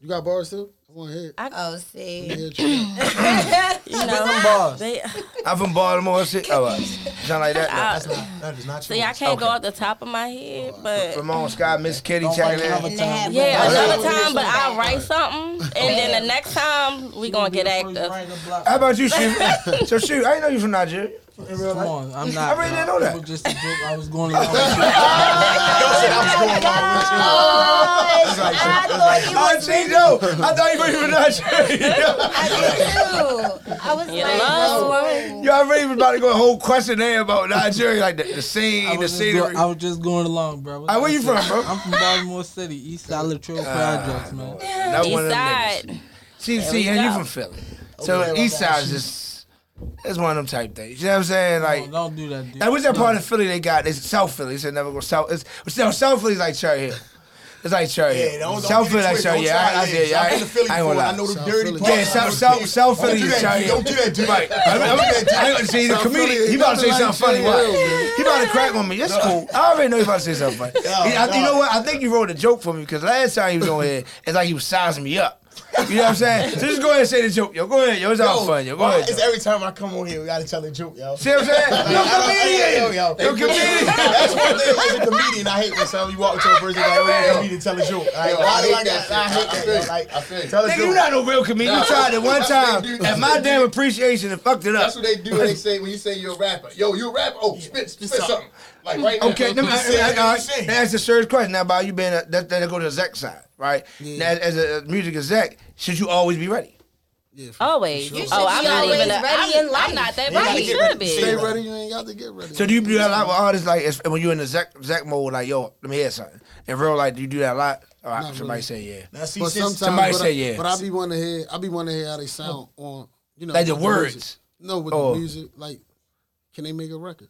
You got bars too? I want to hear. it. Oh, see. Hear it, you. You know, them bars. they, I'm from Baltimore. Shit. Oh, uh, sound like that. I, That's not, that is not true. see, I can't go off the top of my head, but Ramon Scott, Miss Kitty, check it out. And they have yeah, the- another time. But I'll write something, and then the next time we gonna get active. How about you, shoot? so shoot, I know you from Nigeria. In real Come life. on, I'm I really didn't know that. It was just a joke. I was going along. with Yo said I was going along with you. I thought you Oh, was see, no, I thought you were from Nigeria. I did too. I was like, love whoa. Yo, I really was about to go a whole questionnaire about Nigeria, like the, the I scene, the was, just go, scenery. I was just going along, bro. Ah, where you from, bro? I'm from Baltimore City, East Side Latrobe Projects, man. That one of them side. niggas. See, There see, we and you go. from Philly. So Okay, East Side is just, it's one of them type things. You know what I'm saying? Like, Don't, don't do that, dude. Now, what's that part of Philly they got? It's South Philly. They said never go south. It's, no, South Philly's like Cherry Hill. It's like Cherry Yeah, Hill. don't, don't South get Philly like twisted. Cherry Don't Hill. I, try I, it. did, yeah, I've been to Philly I ain't gonna lie. I know the South dirty Philly. parts. Yeah, I South, know the South, things. South Don't Philly do is that, Cherry G. Hill. Don't do that, G. Right. I'm, I'm, I, see, the comedian, Philly- he about to say something funny. Cherry What? He about to crack on me. That's cool. I already know he about to say something funny. I- You know what? I think you wrote a joke for me because last time he was on here, it's like he was sizing me up. You know what I'm saying? So just go ahead and say the joke. Yo, go ahead. Yo, it's all fun. Yo, go ahead. It's yo. every time I come on here, we gotta tell a joke, yo. See what I'm saying? You're a comedian. Yo, yo, You're a comedian. That's one thing as a comedian. I hate when somebody walk into a person like, oh, you're a comedian, tell a joke. Like, Yo, why I do hate I got? that I hate shit. that. I yo. Like, I feel you. tell a Nigga, you not no real comedian. You tried it one time they do. at my damn appreciation and fucked it up. That's what they do when they say when you say you're a rapper. Yo, you're a rapper? Oh, spit, spit something. Like right now. Okay, let me, say I, it, I, I, you say. that's a serious question. Now, about you being a, that, that go to the Zach side, right? Now, as a music exec, should you always be ready? Yeah, for Always. You oh, should oh, I'm not always even. A, ready I'm, in life. I'm not that You gotta ready. You Should ready. be. Stay ready, you ain't got to get ready. So do you do that a lot with artists? Like as- when you're in the Zach, Zach mode, like yo, let me hear something. In real life, do you do that a lot? All right, Not somebody really. say yeah. Now, see, But sometimes, somebody but say I, yeah. But I be wanting to hear, I be wanting to hear how they sound oh. on, you know, Like the with words. music. No, with Oh. the music. Like, can they make a record?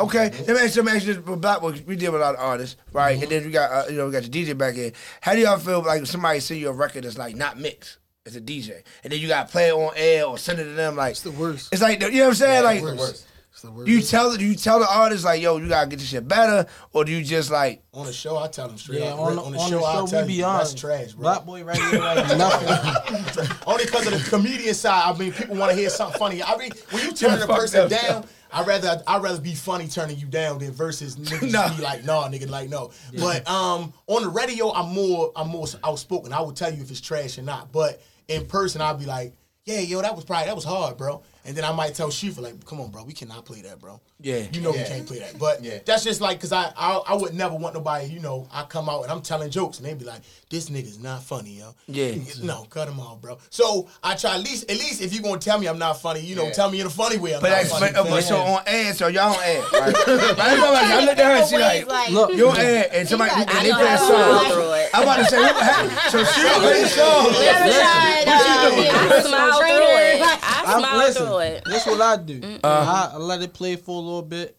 Okay, let me ask you, let me ask you this. With Black Boy, we deal with a lot of artists, right? And then we got, uh, you know, we got your DJ back in. How do y'all feel like somebody send you a record that's like not mixed as a DJ, and then you got to play it on air or send it to them? Like It's the worst. It's like you know what I'm saying? like, worst. It's the worst. do you tell do you tell the artist like, yo, you gotta get this shit better, or do you just like, on the show, I tell them straight Yeah, up. on the, on the on show, the I'll tell we be you, that's honest. trash, bro. Black boy right here, right nothing. Only because of the comedian side. I mean, people want to hear something funny. I mean, when you turn a person that. down, I rather I rather be funny turning you down than versus niggas Nah. be like, nah, nigga, like no. But um, on the radio, I'm more I'm more outspoken. I will tell you if it's trash or not. But in person, I'll be like, yeah, yo, that was probably that was hard, bro. And then I might tell Shuffa like, come on, bro, we cannot play that, bro. Yeah. you know Yeah. we can't play that. But Yeah. that's just like, cause I, I I would never want nobody, you know, I come out and I'm telling jokes and they be like, this nigga's not funny, yo. Yeah. No, cut him off, bro. So I try at least, at least if you're gonna tell me I'm not funny, you know, Yeah. tell me in a funny way. I'm but not that's funny. but, but so on air, so y'all on air, right? I know, like, I looked at her and she like, Like, Look, you on air, and somebody I and they know play a how song. smile through it. I'm about to say, what happened? So she play the song. Never tried, What you uh, doing? being a I personal smile through trainer. it. I I'm, smile listen, through it. This what I do. Uh-huh. I, I let it play for a little bit,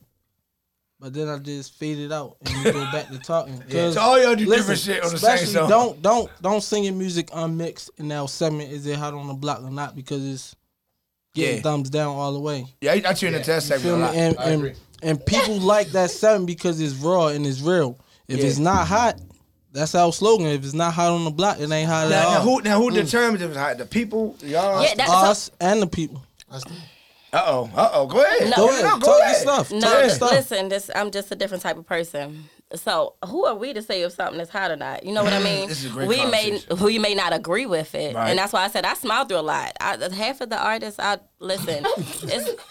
but then I just fade it out and we go back to talking. 'Cause So all y'all do listen, different shit on the same especially song. Don't don't don't sing your music unmixed and that segment. Is it hot on the block or not? Because it's getting Yeah. thumbs down all the way. Yeah, I, I tune into that You feel segment a me? lot. And I agree. and, and people like that segment because it's raw and it's real. If Yeah. it's not hot, that's our slogan. If it's not hot on the block, it ain't hot at Now, now all. who now who mm. determines if it's hot? The people, y'all. Yeah, that's Us and the people. That's the, Uh oh, uh oh. Go ahead. Go ahead, No, talk go your ahead. stuff. No, Talk your th- stuff. listen, this I'm just a different type of person. So who are we to say if something is hot or not? You know what I mean? This is a great we may conversation. we may not agree with it, Right. and that's why I said I smile through a lot. I, half of the artists I listen, it's,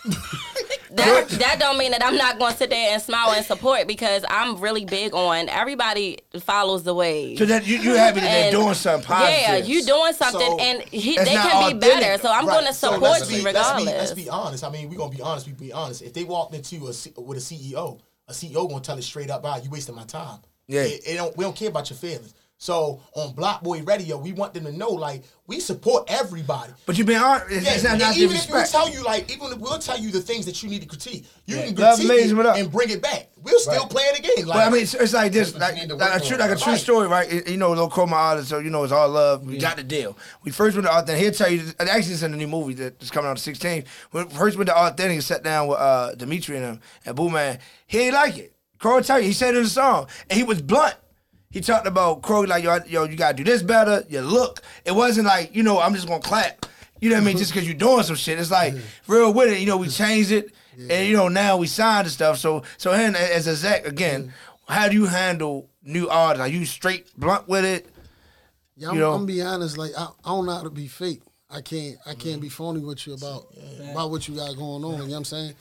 that that don't mean that I'm not going to sit there and smile and support because I'm really big on everybody follows the wave. So that you you happy that they're doing something positive. Yeah, you doing something, So, and he, they can be authentic, better. So I'm Right. going to So support let's you be- let's be- regardless. Let's be, honest. I mean, we're gonna be honest. We be honest. If they walked into a with a CEO, a CEO gonna tell it straight up, "Ah, you wasting my time." Yeah. It, it don't. We don't care about your feelings. So on Block Boy Radio, we want them to know like we support everybody. But you've been honest. It's, Yeah, it's not, not even if we tell you like, even if we'll tell you the things that you need to critique, you Yeah. can Love critique amazing, it what up? and bring it back. We'll still Right. play it again. Like, but I mean, it's, it's like this, like, you need to like a true, like a true Right. story, right? It- you know, Lil Cole, my artist, so you know, it's all love. We got the deal. We first went to Authentic. He'll tell you, and actually, it's in the new movie that's coming out the 16th. When first went to Authentic and sat down with uh, Dimitri and him, and Boo Man, he ain't like it. Crow tell you, he said it in the song, and he was blunt. He talked about Crow like, yo, yo, you gotta do this better. Your look. It wasn't like, you know, I'm just gonna clap. You know what I mean? Mm-hmm. Just because you're doing some shit. It's like mm-hmm. real with it. You know, we mm-hmm. changed it, and you know now we signed and stuff. So, so and as a Zach again, how do you handle new artists? Are you straight blunt with it? Yeah, I'm, You know? I'm gonna be honest. Like I, I don't know how to be fake. I can't. I can't be phony with you about about what you got going on. You know what I'm saying?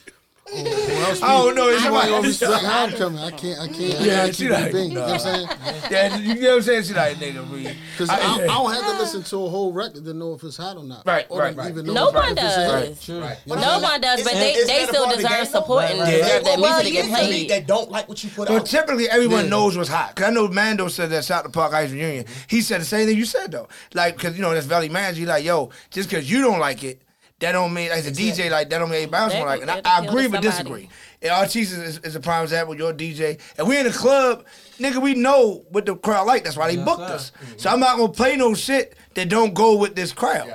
Or, or I don't know, it's Somebody right. gonna I'm coming. I can't. I can't. I Yeah, gotta she like, a bean. You know what I'm saying? Yeah, you know what I'm saying? She like nigga, we. Because I, I don't have to listen to a whole record to know if it's hot or not. Right, or right, right. even know No one if it's a hit. does. You know No what I'm one does, but Isn't- they, isn't they still part the deserve support and Right, right. deserve that well, music to you get get paid played. that don't like what you put But out. typically, everyone Yeah. knows what's hot. Cause I know Mando said that South the Park Ice reunion. He said the same thing you said though. Like, cause you know that's Valley manager. He like, yo, just cause you don't like it, that don't mean as a DJ like that don't mean everybody else That don't like it. And I, I agree but disagree. And Artiste is, is a prime example. You're DJ, and we in the club, nigga. We know what the crowd like. That's why they Yes, booked sir. us. Mm-hmm. So I'm not gonna play no shit that don't go with this crowd.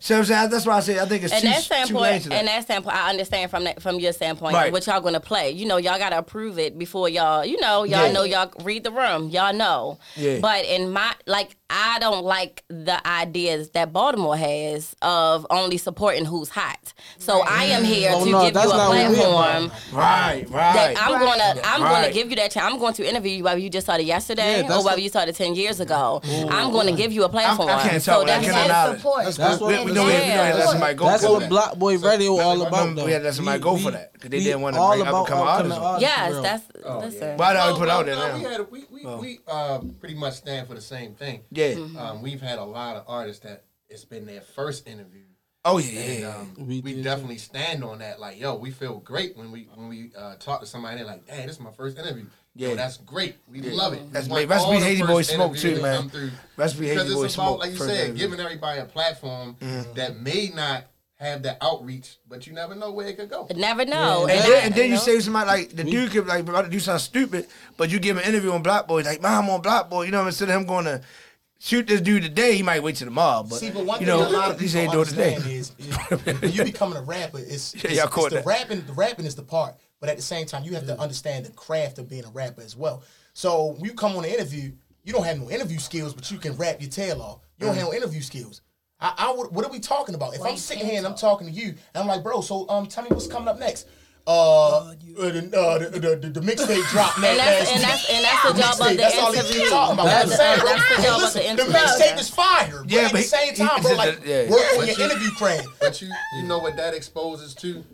So I'm saying that's why I say I think it's And too, that too standpoint, late to that. and that standpoint, I understand from that from your standpoint Right. what y'all gonna play. You know, y'all gotta approve it before y'all. You know, y'all Yeah. know y'all read the room. Y'all know. Yeah. But in my like, I don't like the ideas that Baltimore has of only supporting who's hot. So I am here Oh, to no, give you a not what we platform. right, right. That I'm gonna, I'm Right. gonna give you that chance. I'm going to interview you whether you just started yesterday Yeah, or whether the- you started ten years ago. I'm going to give you a platform. I can't so talk without that's getting it. knowledge. support. That's, That's what we, we know we, we know we had to let somebody go That's for what that. Block Boy Radio all we- about. we though. had to let somebody go for that because they didn't wanna all bring up and about come upcoming artists. artists, Yes, bro. that's listen. Why not we put out there now? We, had, we, we, we uh, pretty much stand for the same thing. Yeah. Um, we've had a lot of artists that it's been their first interview. Oh And yeah. um, We we, definitely stand on that. Like, yo, we feel great when we when we uh, talk to somebody. They're like, "Hey, this is my first interview." Yeah. Yo, that's great. We love it. That's great. want Recipe all Haiti Boy Smoke, too, man. come through. Recipe Haiti Boy it's Smoke, like you said, interview. giving everybody a platform mm-hmm. that may not have that outreach, but you never know where it could go. Never know. And I- then, and then you know? say somebody like the dude could like about to do something stupid, but you give him an interview on Block Boy, like, "Man, I'm on Block Boy," you know, instead of him going to shoot this dude today, he might wait till tomorrow. But See, but one you thing know, a lot of he people say do today. is, is you becoming a rapper, it's, Yeah, it's, y'all it's the rapping. The rapping is the part, but at the same time, you have to understand the craft of being a rapper as well. So when you come on an interview, you don't have no interview skills, but you can rap your tail off. You don't Mm. have no interview skills. I, I would, what are we talking about? If Why I'm sitting here and I'm talking to you, and I'm like, bro, so um, tell me what's coming up next. Uh, uh, the, uh, the, the, the, the mixtape drop And that's- last and that's- and that's the job of Mixtape, the that's all they keep talking about. That's- I'm saying, bro, that's the hey, job listen, the the interview. mixtape is fire. But Yeah, at the same time, bro, like yeah. work on your you- interview craft. But you you know what that exposes to?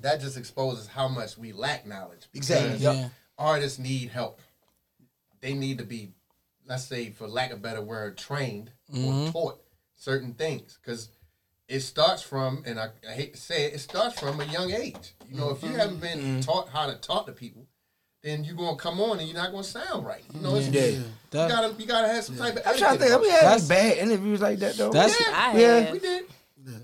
That just exposes how much we lack knowledge. Exactly. Because Yeah. Artists need help. They need to be, let's say, for lack of a better word, trained or mm-hmm. taught certain things. Because it starts from, and I, I hate to say it, it starts from a young age. You know, if you mm-hmm. haven't been mm-hmm. taught how to talk to people, then you're gonna come on and you're not gonna sound right. You know, it's, Yeah. you gotta you gotta have some type of. I'm trying to think. Have we had That's- bad interviews like that though? That's I Yeah. We did.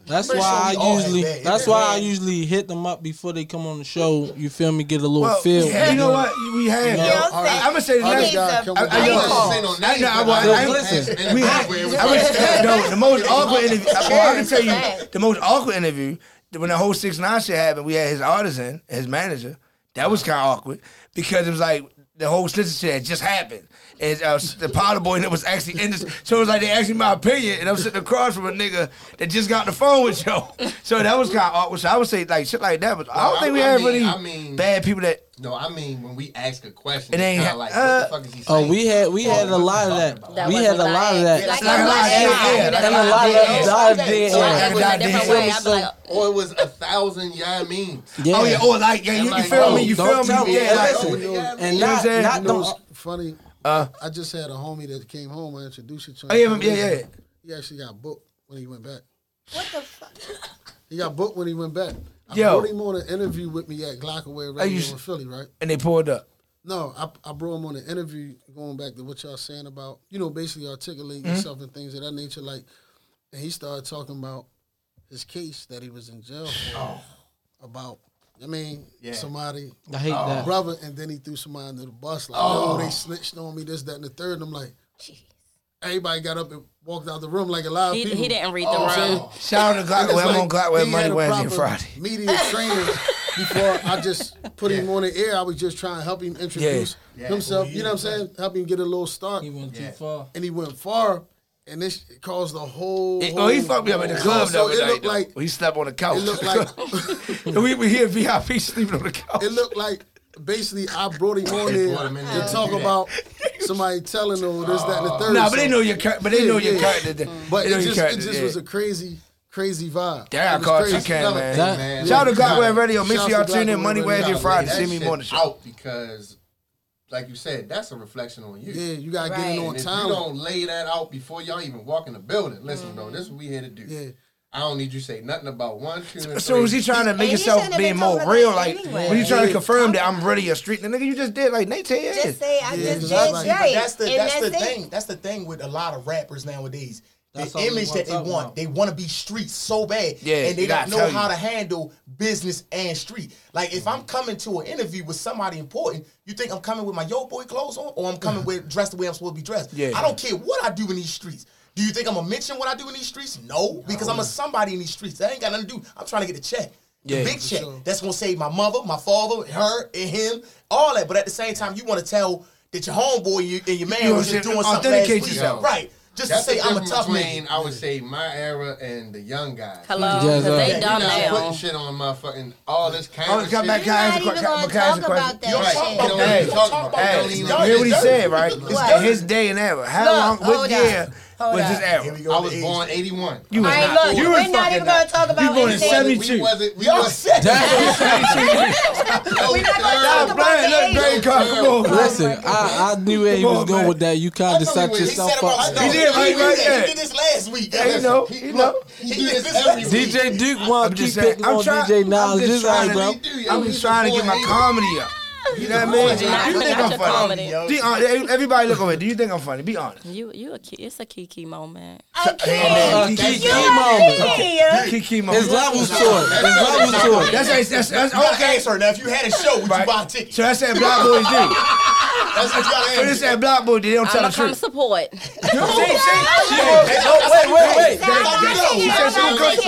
That's Pretty why sure I usually bad- that's why I usually hit them up before they come on the show. You feel me? Get a little well, feel. yeah, you know what? We have. You know, yo. I, am gonna say the Artists next. gotta come I- with I- the yo. Say no I, no, I, but I, I- I, listen. we had, I was, no, the most awkward interview. Well, I can tell you, the most awkward interview when the whole six nine shit happened. We had his artisan, his manager. That was kind of awkward because it was like the whole snitching shit had just happened. And uh, the powder boy that was actually in this, so it was like they asked me my opinion, and I'm sitting across from a nigga that just got on the phone with yo. So that was kind of awkward. So I would say like shit like that, but I don't Well, think we I had mean- really I mean- bad people that. No, I mean when we ask a question, It ain't it's ha- kinda like uh, what the fuck is he saying? Oh, we had we had a lot of that. That We was had a a lot of lie. that. Like Like a lie, lie, yeah, lie, yeah. you done And a lied. lot of Yeah. died So there. like, it was a different way. I'd be like, or it was a thousand yard memes. Yeah. Oh yeah, or like yeah, you, you like, feel oh, me? You don't feel tell me? me. Yeah, like, Listen, oh, yeah, and yeah. You know what I'm not saying? not You know them. what's funny? Uh, I just had a homie that came home. I introduced you to him. Oh, yeah, yeah, yeah, yeah. He actually got booked when he went back. What the fuck? He got booked when he went back. I Yo. brought him on an interview with me at Glockaway Radio in Philly, right? And they pulled up. No, I, I brought him on an interview going back to what y'all saying about, you know, basically articulating mm-hmm. yourself and things of that nature. Like, and he started talking about his case that he was in jail for oh. about I mean, yeah. somebody, I hate oh. that brother, and then he threw somebody under the bus. Like, oh, they snitched on me, this, that, and the third. And I'm like, Jeez. everybody got up and walked out the room like a lot he, people. He didn't read the oh, room. Shout out to Glockwell. I'm on Glockwell Monday, Wednesday, Friday. Media training before I just put yeah. him on the air. I was just trying to help him introduce yeah. himself. Well, you know what I'm saying? Help him get a little start. He went too far, and he went far and this caused the whole. It, oh, he fucked me up in the club so it looked. Like, he slept on the couch. It looked like we were here VIP sleeping on the couch. It looked like basically I brought him on here to talk about somebody telling them this, that, and the third. Nah, but they know your character. But they know yeah, your character. Yeah. But it just, it just was a crazy. Crazy vibe. Damn, I called you, can, man. Shout out to Godware Radio. Make sure y'all tune in Monday, Wednesday, Friday. See me morning show. Out because like you said, that's a reflection on you. Yeah, you gotta right. get it on time. You don't lay that out before y'all even walk in the building. Listen, mm-hmm. this is what we here to do. Yeah. I don't need you say nothing about one, two, and So is he trying to make himself being more real? Like anyway. when you trying to confirm that I'm ready a street the nigga you just did like Nate Just say I yeah, just did right. That's the that's, that's the thing. That's the thing with a lot of rappers nowadays. That's the image that they want. About. They want to be street so bad, yeah, and they don't know how to handle business and street. Like if mm-hmm. I'm coming to an interview with somebody important, you think I'm coming with my yo boy clothes on, or I'm coming with dressed the way I'm supposed to be dressed? Yeah, I don't care what I do in these streets. Do you think I'm gonna mention what I do in these streets? No, because I'm a somebody in these streets. That ain't got nothing to do. I'm trying to get a check. The big check. Sure. That's gonna save my mother, my father, her, and him, all that. But at the same time, you want to tell that your homeboy and your man you was just doing something last week, right? just That's to say I'm a tough man. I would say my era and the young guys. Hello, because yes, uh, they dumb now. Putting shit on my fucking all this kind oh, of shit. Back, You're not even going to talk about that right. shit. You know, hey, talk about hey, hear what he said, right? It's his day and era. How long? What year? Hold Let's just. Here we go I was born 81. You was Hey, not. look, You we're not even going to talk about what in said. 70. We 72. wasn't. We all wasn't. said That's We're not going to talk about the age. Brian, come on. Listen, I, knew where he was going with that. You kind of set yourself up. He did, right, there. He did this last week. Hey, you know, he, you know. DJ Duke wants to keep just picking on. DJ Knowledge. just Just bro. I'm just trying to get my comedy up. You know what I mean? Do you think I'm funny? Comedy. Honest, everybody look over. Do you think I'm funny? Be honest. You you a key, it's a kiki moment. A kiki, oh, kiki, kiki, kiki moment. Okay. Kiki moment. It's levels to it. His levels to it. That's that's, that's, that's okay, sir. Now if you had a show, would you buy tickets? So that's that black boy do. That's what you gotta answer. That black boy. They don't tell the truth. I'm support. see, see, see. Wait, wait, wait. She said she was good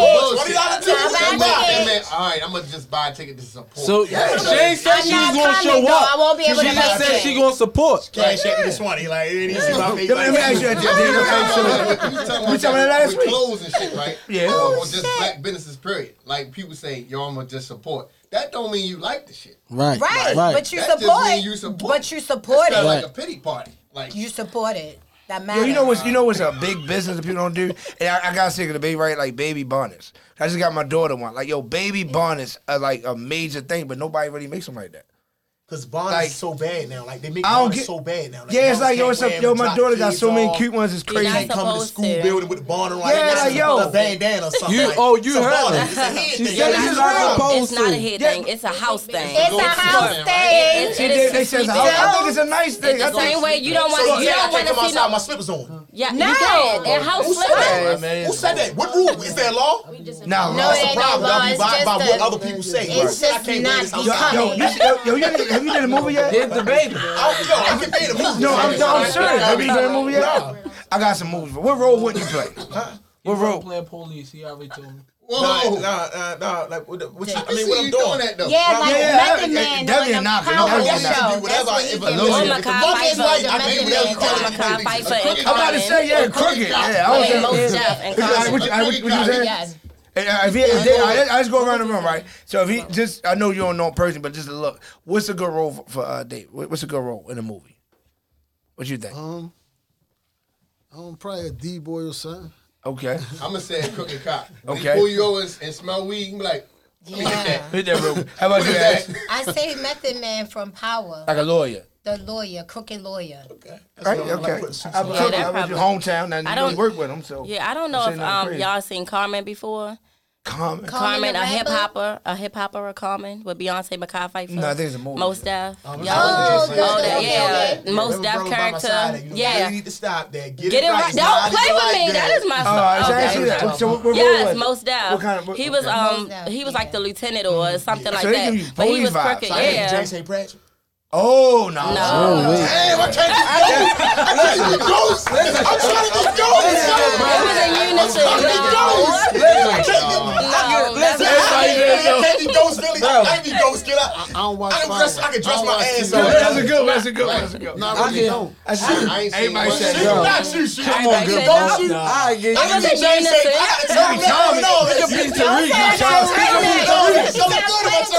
All right, I'm gonna just buy a ticket to support. So yeah. Shane said she was gonna show though, up. I won't be able she to just said it. she gonna support. Cash at this one. He like. Let me ask you, Jeff. Oh, we talking about last week. Clothes and shit, right? Yeah. Or oh, just black businesses. Period. Like people say, yo, I'm gonna just support. That don't mean you like the shit. Right. Right. right. But you that support. you support. But you support it. Like a pity party. Like you support it. That matters. Yeah, you know what's you know what's a big business that people don't do. And I, I got sick of the baby right like baby bonnets. I just got my daughter one. Like yo, baby bonnets are like a major thing, but nobody really makes them like that. Cause Bond like, is so bad now. Like they make Bond get, so bad now. Like, yeah, it's like yo, what's up, yo? My daughter got so many cute ones. It's crazy. They come to school to. building with the Bond around. Yeah, like, like yo, a bandana or something. You, oh, you heard it. It's a head thing. Said it's, not it's not a head thing. It's a house thing. It's, a house thing. They said I think it's a nice thing. The same way you don't want you don't want to see my slippers on. Yeah, no, and house slippers. Who said that? What rule is there? Law? No, no, it's a problem. By what other people say. It's just not becoming. Yo, you have you done a movie yet? Did the baby. I, yo, I can made a movie. No, I'm, no, I'm serious. Have you done a movie yet? No. I got some movies. What role would you play? Huh? What role? Playing police. He already told me. Whoa. Nah, nah, nah, nah, like what, you, I mean, what I'm doing that though. Yeah, like yeah, Method Man. That, that, that, that, whatever the power show. I'm about to say, yeah, crooked. Yeah, I was saying. Because what you saying? Uh, if he, if they, I, I, just go around the room, right? So if he just, I know you don't know him person, but just look. What's a good role for, for uh, Dave? What's a good role in a movie? What you think? Um, I'm probably a D boy or something. Okay. I'm gonna say cook and cop. Okay. Pull you over and, and smell weed, and be like. Yeah. Hit that real quick. How about you, I say Method Man from Power. Like a lawyer. The lawyer, crooked lawyer. Okay. Right. Okay. I, I, yeah, I, I your hometown, and I don't really work with him. So yeah, I don't know if um, y'all seen Carmen before. Carmen, Carmen, Carmen a Hip Hopera, a Hip Hopera, a Carmen with Beyonce McCall for. No, there's a movie. Mos Def. Oh, oh, oh yeah. yeah. Mos Def character. You know, yeah. You need to stop that. Get, Get it, right. right. Don't play with me. That is my oh, song. So, so yes, Mos Def. What kind of, he was um he was like the lieutenant or mm-hmm. something like that. But he was crooked. Yeah. Jason Pratchett. Oh no! no. Oh, wait. Damn, I can't get goats. I can't get goats. I'm trying to get goats. It was a unison. I'm trying to get goats. I even ghost Philly. I even ghost get out. I don't watch. I can dress. I can dress my ass up. That's a good. That's a good. That's a good. No, I don't. I see. Everybody said, "Not you, shoot. Come on, girl. Don't shoot." I get. I got to change. I got to turn. No, no. You beat Tariq.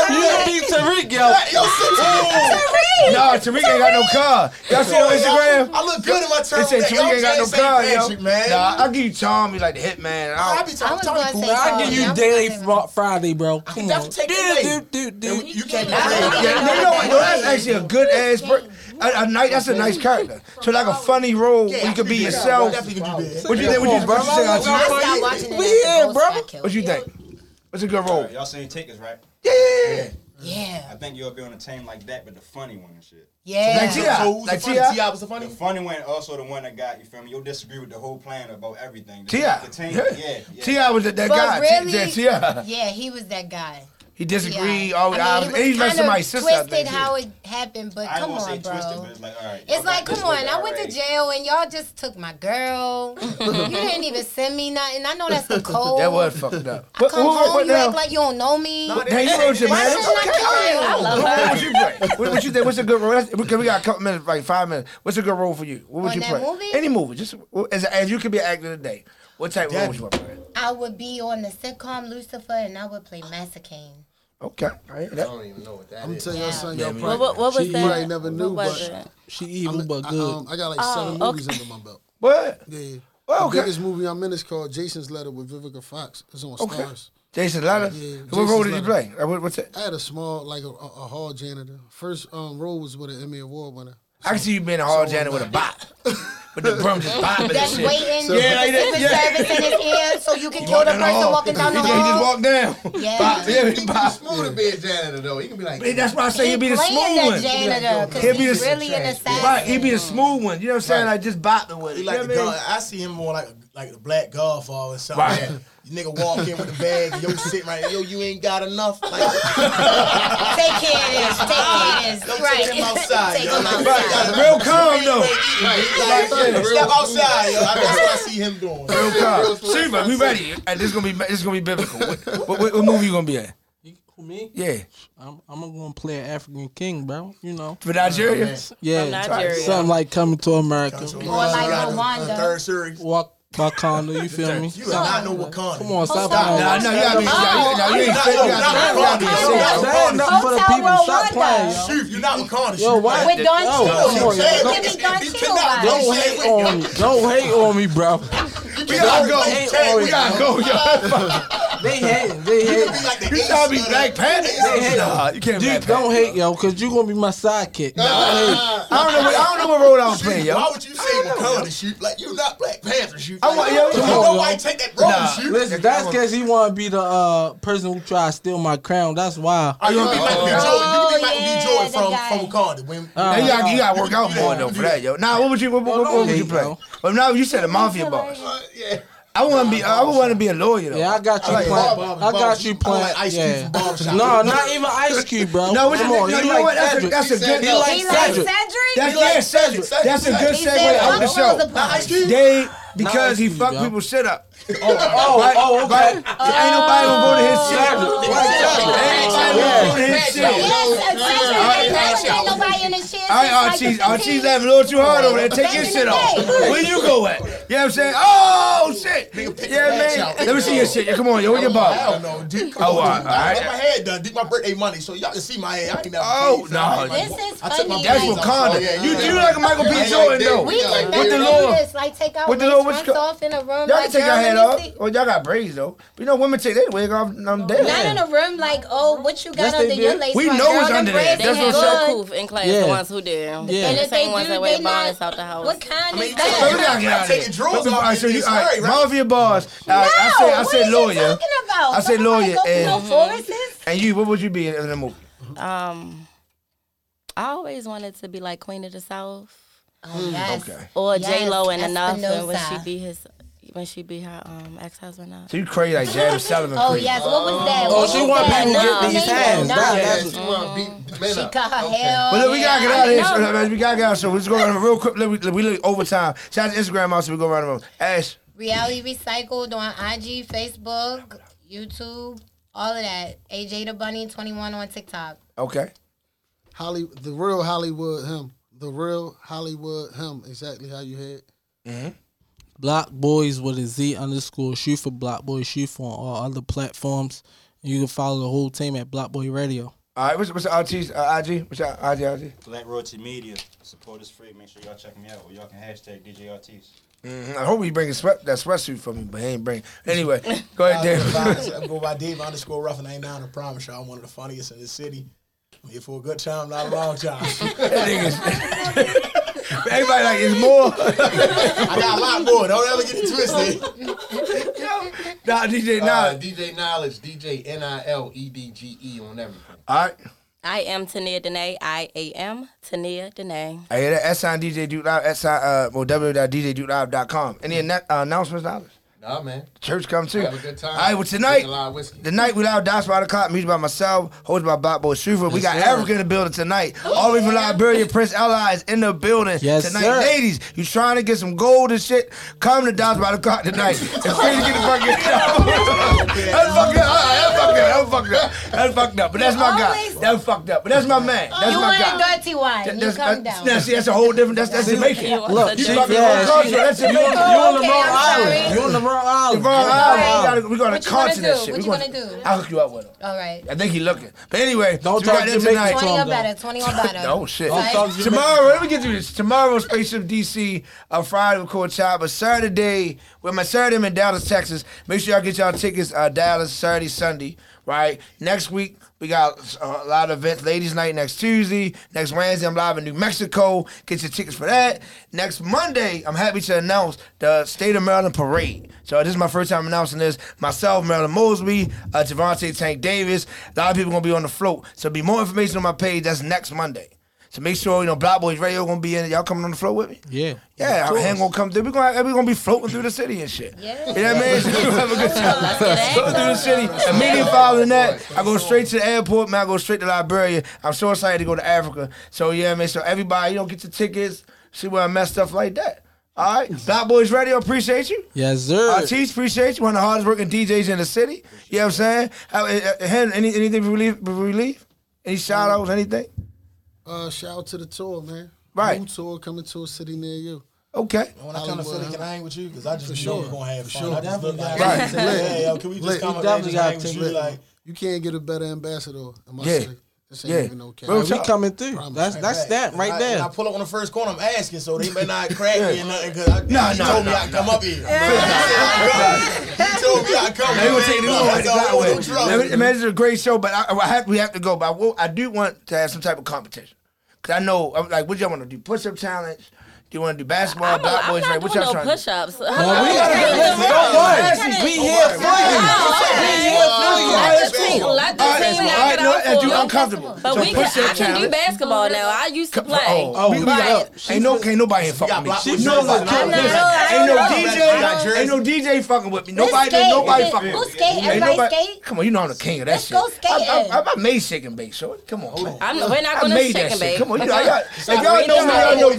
You beat Tariq, yo. Yo, Tariq. Nah, Tariq ain't got no car. Y'all see on Instagram? I look good in my turtleneck. They say Tariq ain't got no car, yo. Nah, I give you Tommy like the hitman. I be Tommy. I give you Daily Friday body, bro. Come on. That's take yeah, dude, dude, dude. You, you can't. Yeah, you know what? That's actually a good ass. Per- a, a nice. That's a nice character. So like a funny role, yeah, you could be yourself. What you think? What you think? What you think? What's a good role? Y'all seen Tickets, right? Yeah. Yeah. I think you'll be on a team like that, but the funny one and shit. Yeah. So, like T.I. Like was the funny? The funny one, also the one that got, you feel me? You'll disagree with the whole plan about everything. The, T.I. The team, yeah. yeah. T.I. was that, that but guy. Really, T.I. Yeah, he was that guy. He disagreed. Yeah. Always, I mean, was, and he's messing my sister. Twisted how it happened, but I come on, bro. Twisted, it's like, all right. it's like come on. I went right. to jail and y'all just took my girl. you didn't even send me nothing. I know that's the code. that was fucked up. I come what, home, what, you now? act like you don't know me. No, they wrote your man. I love you? What, what you think? What's a good role? Because we got a couple minutes, like five minutes. What's a good role for you? What would you play? Movie? Any movie, just as, as you could be an actor today. What type of role would you play? I would be on the sitcom Lucifer, and I would play Mazikeen. Okay. I I don't even know what that I'm is. telling y'all Yeah. something. Y'all probably, What, what, what was she, that? You probably never knew, what but? She evil but I, good. um, I got like oh, seven movies under my belt. What? Yeah. Well, The okay. biggest movie I'm in is called Jason's Letter with Vivica Fox. It's on Okay. Starz. Jason Letter. Yeah, what role did you play? Uh, what's? I had a small, like a, a, a hall janitor. First um, role was with an Emmy Award winner. I can see you being a hard janitor with a bop. but the broom just bopping and That's shit. waiting So- yeah, like that, yeah. service in his ear so you can kill the person walking down the hall. he just hall. down. Yeah. Bop, yeah, he can smooth to be a janitor though. He can be like, That's why I say he'd be the smooth playing one. that janitor He'll because be he's the- really an assassin. Right, he'd be the smooth one. You know what I'm saying? Like just bopping with it. Like the I. I see him more like like the Black Godfather or something. Right. Like nigga walk in with a bag, yo sitting right, yo you ain't got enough. Like, take care of this, take care of this. Don't right. take him outside. take yo. him outside. Right. Real calm though. Right. Like, yeah, step outside, yo. That's what I see him doing. Real calm. Seriously, but we ready. Hey, this is gonna be this is gonna be biblical. What, what, what, movie you gonna be at? me? Yeah. I'm, I'm gonna play an African king, bro. You know. For Nigeria? Yeah. Nigeria. Something like coming to America. Or like Rwanda. Third series. Walk Wakanda, you feel me? You do not know Wakanda. Come on, stop. Nah, nah, nah, you gotta be, nah, you ain't saying, you gotta be saying. Nothing for the people. Stop playing, yo. Chief, you're not Wakanda. Yo, why? With Don You Give me Don You Don't hate on me. Don't hate on me, bro. We gotta go. We gotta go, yo. they hate. They hating. Like you gotta be Black Panther? Nah, you can't. Dude, don't hate, yo, because you're gonna be my sidekick. Nah, I, I don't know. What, I don't know what role I was playing, yo. Why would you say Wakanda shoot? Like you're not Black Panther shoot. I want, yo, come on, why take that role nah, shoot? Listen, that's because he want to be the uh, person who tried to steal my crown. That's why. Are you gonna be Michael B. Oh, Jordan? You gonna be Michael B. Jordan from from Wakanda? You gotta work out more though for that, yo. Nah, what would you what would you play? But now you said a mafia boss. Uh, yeah. I want to be. I would want to be a lawyer. Though. Yeah, I got you. I, like playing, Bob, I got you playing. Like Ice Cube yeah. barbershop. no, not even Ice Cube, bro. no, what more. you, like Cedric? That's a, that's a good. He like Cedric. That's, he like Cedric. That's a good segue out the show. Ice Cube. They because he fucked people shit up. Oh oh oh, oh, oh, oh, okay. Uh, ain't nobody gonna go to his shit. Exactly. Exactly. Ain't nobody gonna go to his shit. Yes, exactly. Ain't nobody in his shit. All right, Archie's, Archie's laughing a little too hard over there. Take your shit off. Where you go at? You know what I'm saying? Oh, shit. Yeah, man. Let me see your shit. Yeah, come on, yo, where your ball? I don't know. oh, I got my head done. Did my birthday money, so y'all can see my head. I ain't never Oh, no. This is funny. That's Wakanda. You do like a Michael B. Jordan, though. We can do this. Like, take our pants off in a room. Y'all can take our head off. See. Oh, y'all got braids though. But you know, women take their wig off. I'm dead. Not in a room like, oh, what you got yes, under your lace? We know it's under there. There's no cool. in class. Yeah. The ones who did. Yeah. And the same ones that wear bonnets out the house. What kind I mean, of? So get out of here. Take your drawers off. So you, all right, bars. I say, I said lawyer. I say, lawyer. And you, what would you be in the movie? Um, I always wanted to be like Queen of the South. Oh, yes. Okay. Or yes. J Lo and Enough, and would she be his when she be her um ex husband up. So you crazy like Jazmine Sullivan? Oh yes, what was that? Oh, What she want people to No, get these hands. no. That- Yeah, that's- she want to beat men She up. cut her Okay. hair. But look, we gotta get out of here. So, man, we gotta get out. So we're just going real quick. We, we look overtime. Shout out to Instagram also. We go around the room. Ash. Reality Recycled on IG, Facebook, YouTube, all of that. AJ the Bunny 21 on TikTok. Okay. Holly, the real Hollywood him. The real Hollywood him. Exactly how you had. Block Boys with a Z underscore shoot for Block Boy shoot for all other platforms. And you can follow the whole team at Block Boy Radio. All right. What's what's the RT's uh, IG? What's your IG? IG? Black Royalty Media. Support is free. Make sure y'all check me out. Or y'all can hashtag DJ Artis. Mhm. I hope he bringing sweat that sweatsuit for me, but he ain't bring. Anyway, go ahead, Dave. I go by Dave underscore Ruff and I down. I promise y'all, I'm one of the funniest in the city. I'm here for a good time, not a long time. Everybody like it's more. I got a lot more. Don't ever get it twisted. Nah, DJ Uh, DJ Knowledge, DJ N I L E D G E on everything. All right. I am Tania Dene. I A M Tania Dene. I hear that. S sign DJ Duke Live. S sign uh, well, www.djdukelive.com. Any anna- uh, announcements, Dollars? Nah, man. Church come too. Have a good time. All right, well tonight, Drink a lot of whiskey. tonight we loud dance by the clock, music by myself, hosted by Black Boy Shuffa. we Yes, got sir. Africa in the building tonight. All the way from Liberia, Prince Ella is in the building Yes, tonight. sir. Ladies, you trying to get some gold and shit? Come to dance by the clock tonight. It's free to get the fucking That's fucked up. That's fucked up. That's fucked up. That's fucked up. But that's my guy. Always- That's fucked up. But that's my man. That's you my want guy. dirty wine. You That's, come that's, down. now, see, that's a whole different. That's that's Jamaican. You want Look, the You she- drink? fucking yeah, culture. That's You on, Jamaican. you on the okay, wrong island. sorry. You on the wrong island. Wrong island. We gotta, we gotta What you content gonna that shit. What We you gonna- gonna do? I'll hook you up with him. All right. I think he looking. But anyway, Don't talk got that tonight. to 20 or Tom, though. better. 20 or better. Oh shit! Right? talk Jamaican. Tomorrow, let me get through this. Tomorrow, Spaceship DC. Uh, Friday, record child. But Saturday, with my Saturday, I'm in Dallas, Texas. Make sure y'all get y'all tickets. Uh, Dallas, Saturday, Sunday. Right. Next week, we got uh, a lot of events. Ladies' Night next Tuesday. Next Wednesday, I'm live in New Mexico. Get your tickets for that. Next Monday, I'm happy to announce the State of Maryland Parade. So this is my first time announcing this. Myself, Marilyn Mosby, uh, Gervonta Tank Davis. A lot of people gonna be on the float. So be more information on my page. That's next Monday. So make sure you know Black Boys Radio gonna be in it. Y'all coming on the float with me? Yeah. Yeah, our hand gonna come through. We gonna we gonna be floating through the city and shit. Yeah. You know what I mean? So we gonna have a good time. Let's Floating through the city. Immediately following that, I go straight to the airport. Man, I go straight to Liberia. I'm so excited to go to Africa. So yeah, man. So everybody, you know, get your tickets. See where I messed stuff like that. All right, Black Boys Radio, appreciate you. Yes, sir. Artiste, appreciate you. One of the hardest working DJs in the city. You know what I'm saying? Uh, uh, uh, Hen, any, anything before we leave? Before we leave? Any shout outs, anything? Uh, shout out to the tour, man. Right. New tour coming to a city near you. Okay. When I come to Philly, can I hang with you? Because I just For know sure. we're gonna have For fun. sure. I just look like, Right. hey, yo, can we just Lit. come up and definitely just gotta hang with take you? lit. Like, You can't get a better ambassador in my Yeah. city. This ain't Yeah. even no cap. Real we coming through. Promise. That's that's that right I, there. When I pull up on the first corner, I'm asking, so they may not crack me or nothing. Cause I, Nah, he nah, told me nah, I could nah. come up here. he told me I could come. They gonna take the No, one I right don't that want way. no trouble. I mean, this is a great show, but I, I have, we have to go. But I, will, I do want to have some type of competition because I know, I'm like, what y'all want to do? Push up challenge? Do you want to do basketball? I'm, Black I'm boys, not right? What doing y'all no trying to do? push-ups. No, we gotta get listen, don't worry. We here for you. We here for you. Let the team, let the team knock it out that's you for 'em. uncomfortable. But So we can, I can do basketball now. I used to oh, play. Oh, we, we got, ain't no, can't nobody here fucking with me. block She push-ups. knows what I'm I Ain't no DJ, ain't no DJ fucking with me. Nobody, skate. nobody fucking who with me. skate? Everybody skate? Come on, you know I'm the king of that shit. Let's go I, skating. I, I, I made shake and bake, come on, man. I'm, we're not going to made shake that and shit. bake. Come on, you know, I if y'all reading know me, my y'all know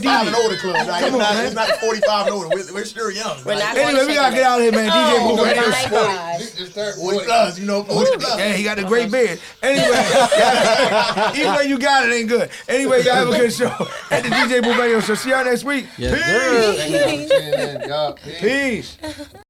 book. Five and DD. older club. Like, Come it's, on, not, man. it's not 45 and older. We're, we're still young. We're Like, not Anyway, we gotta get out of here, man. DJ Oh, Boo Radio. my gosh. It's third 40 plus, you know, 40 plus. Yeah, he got a great beard. Anyway, even though you got it, ain't good. Anyway, y'all have a good show at the DJ Booth Radio Show. See y'all next week. Yes, Peace. sir. Thank you for tuning in, y'all. Peace. Peace.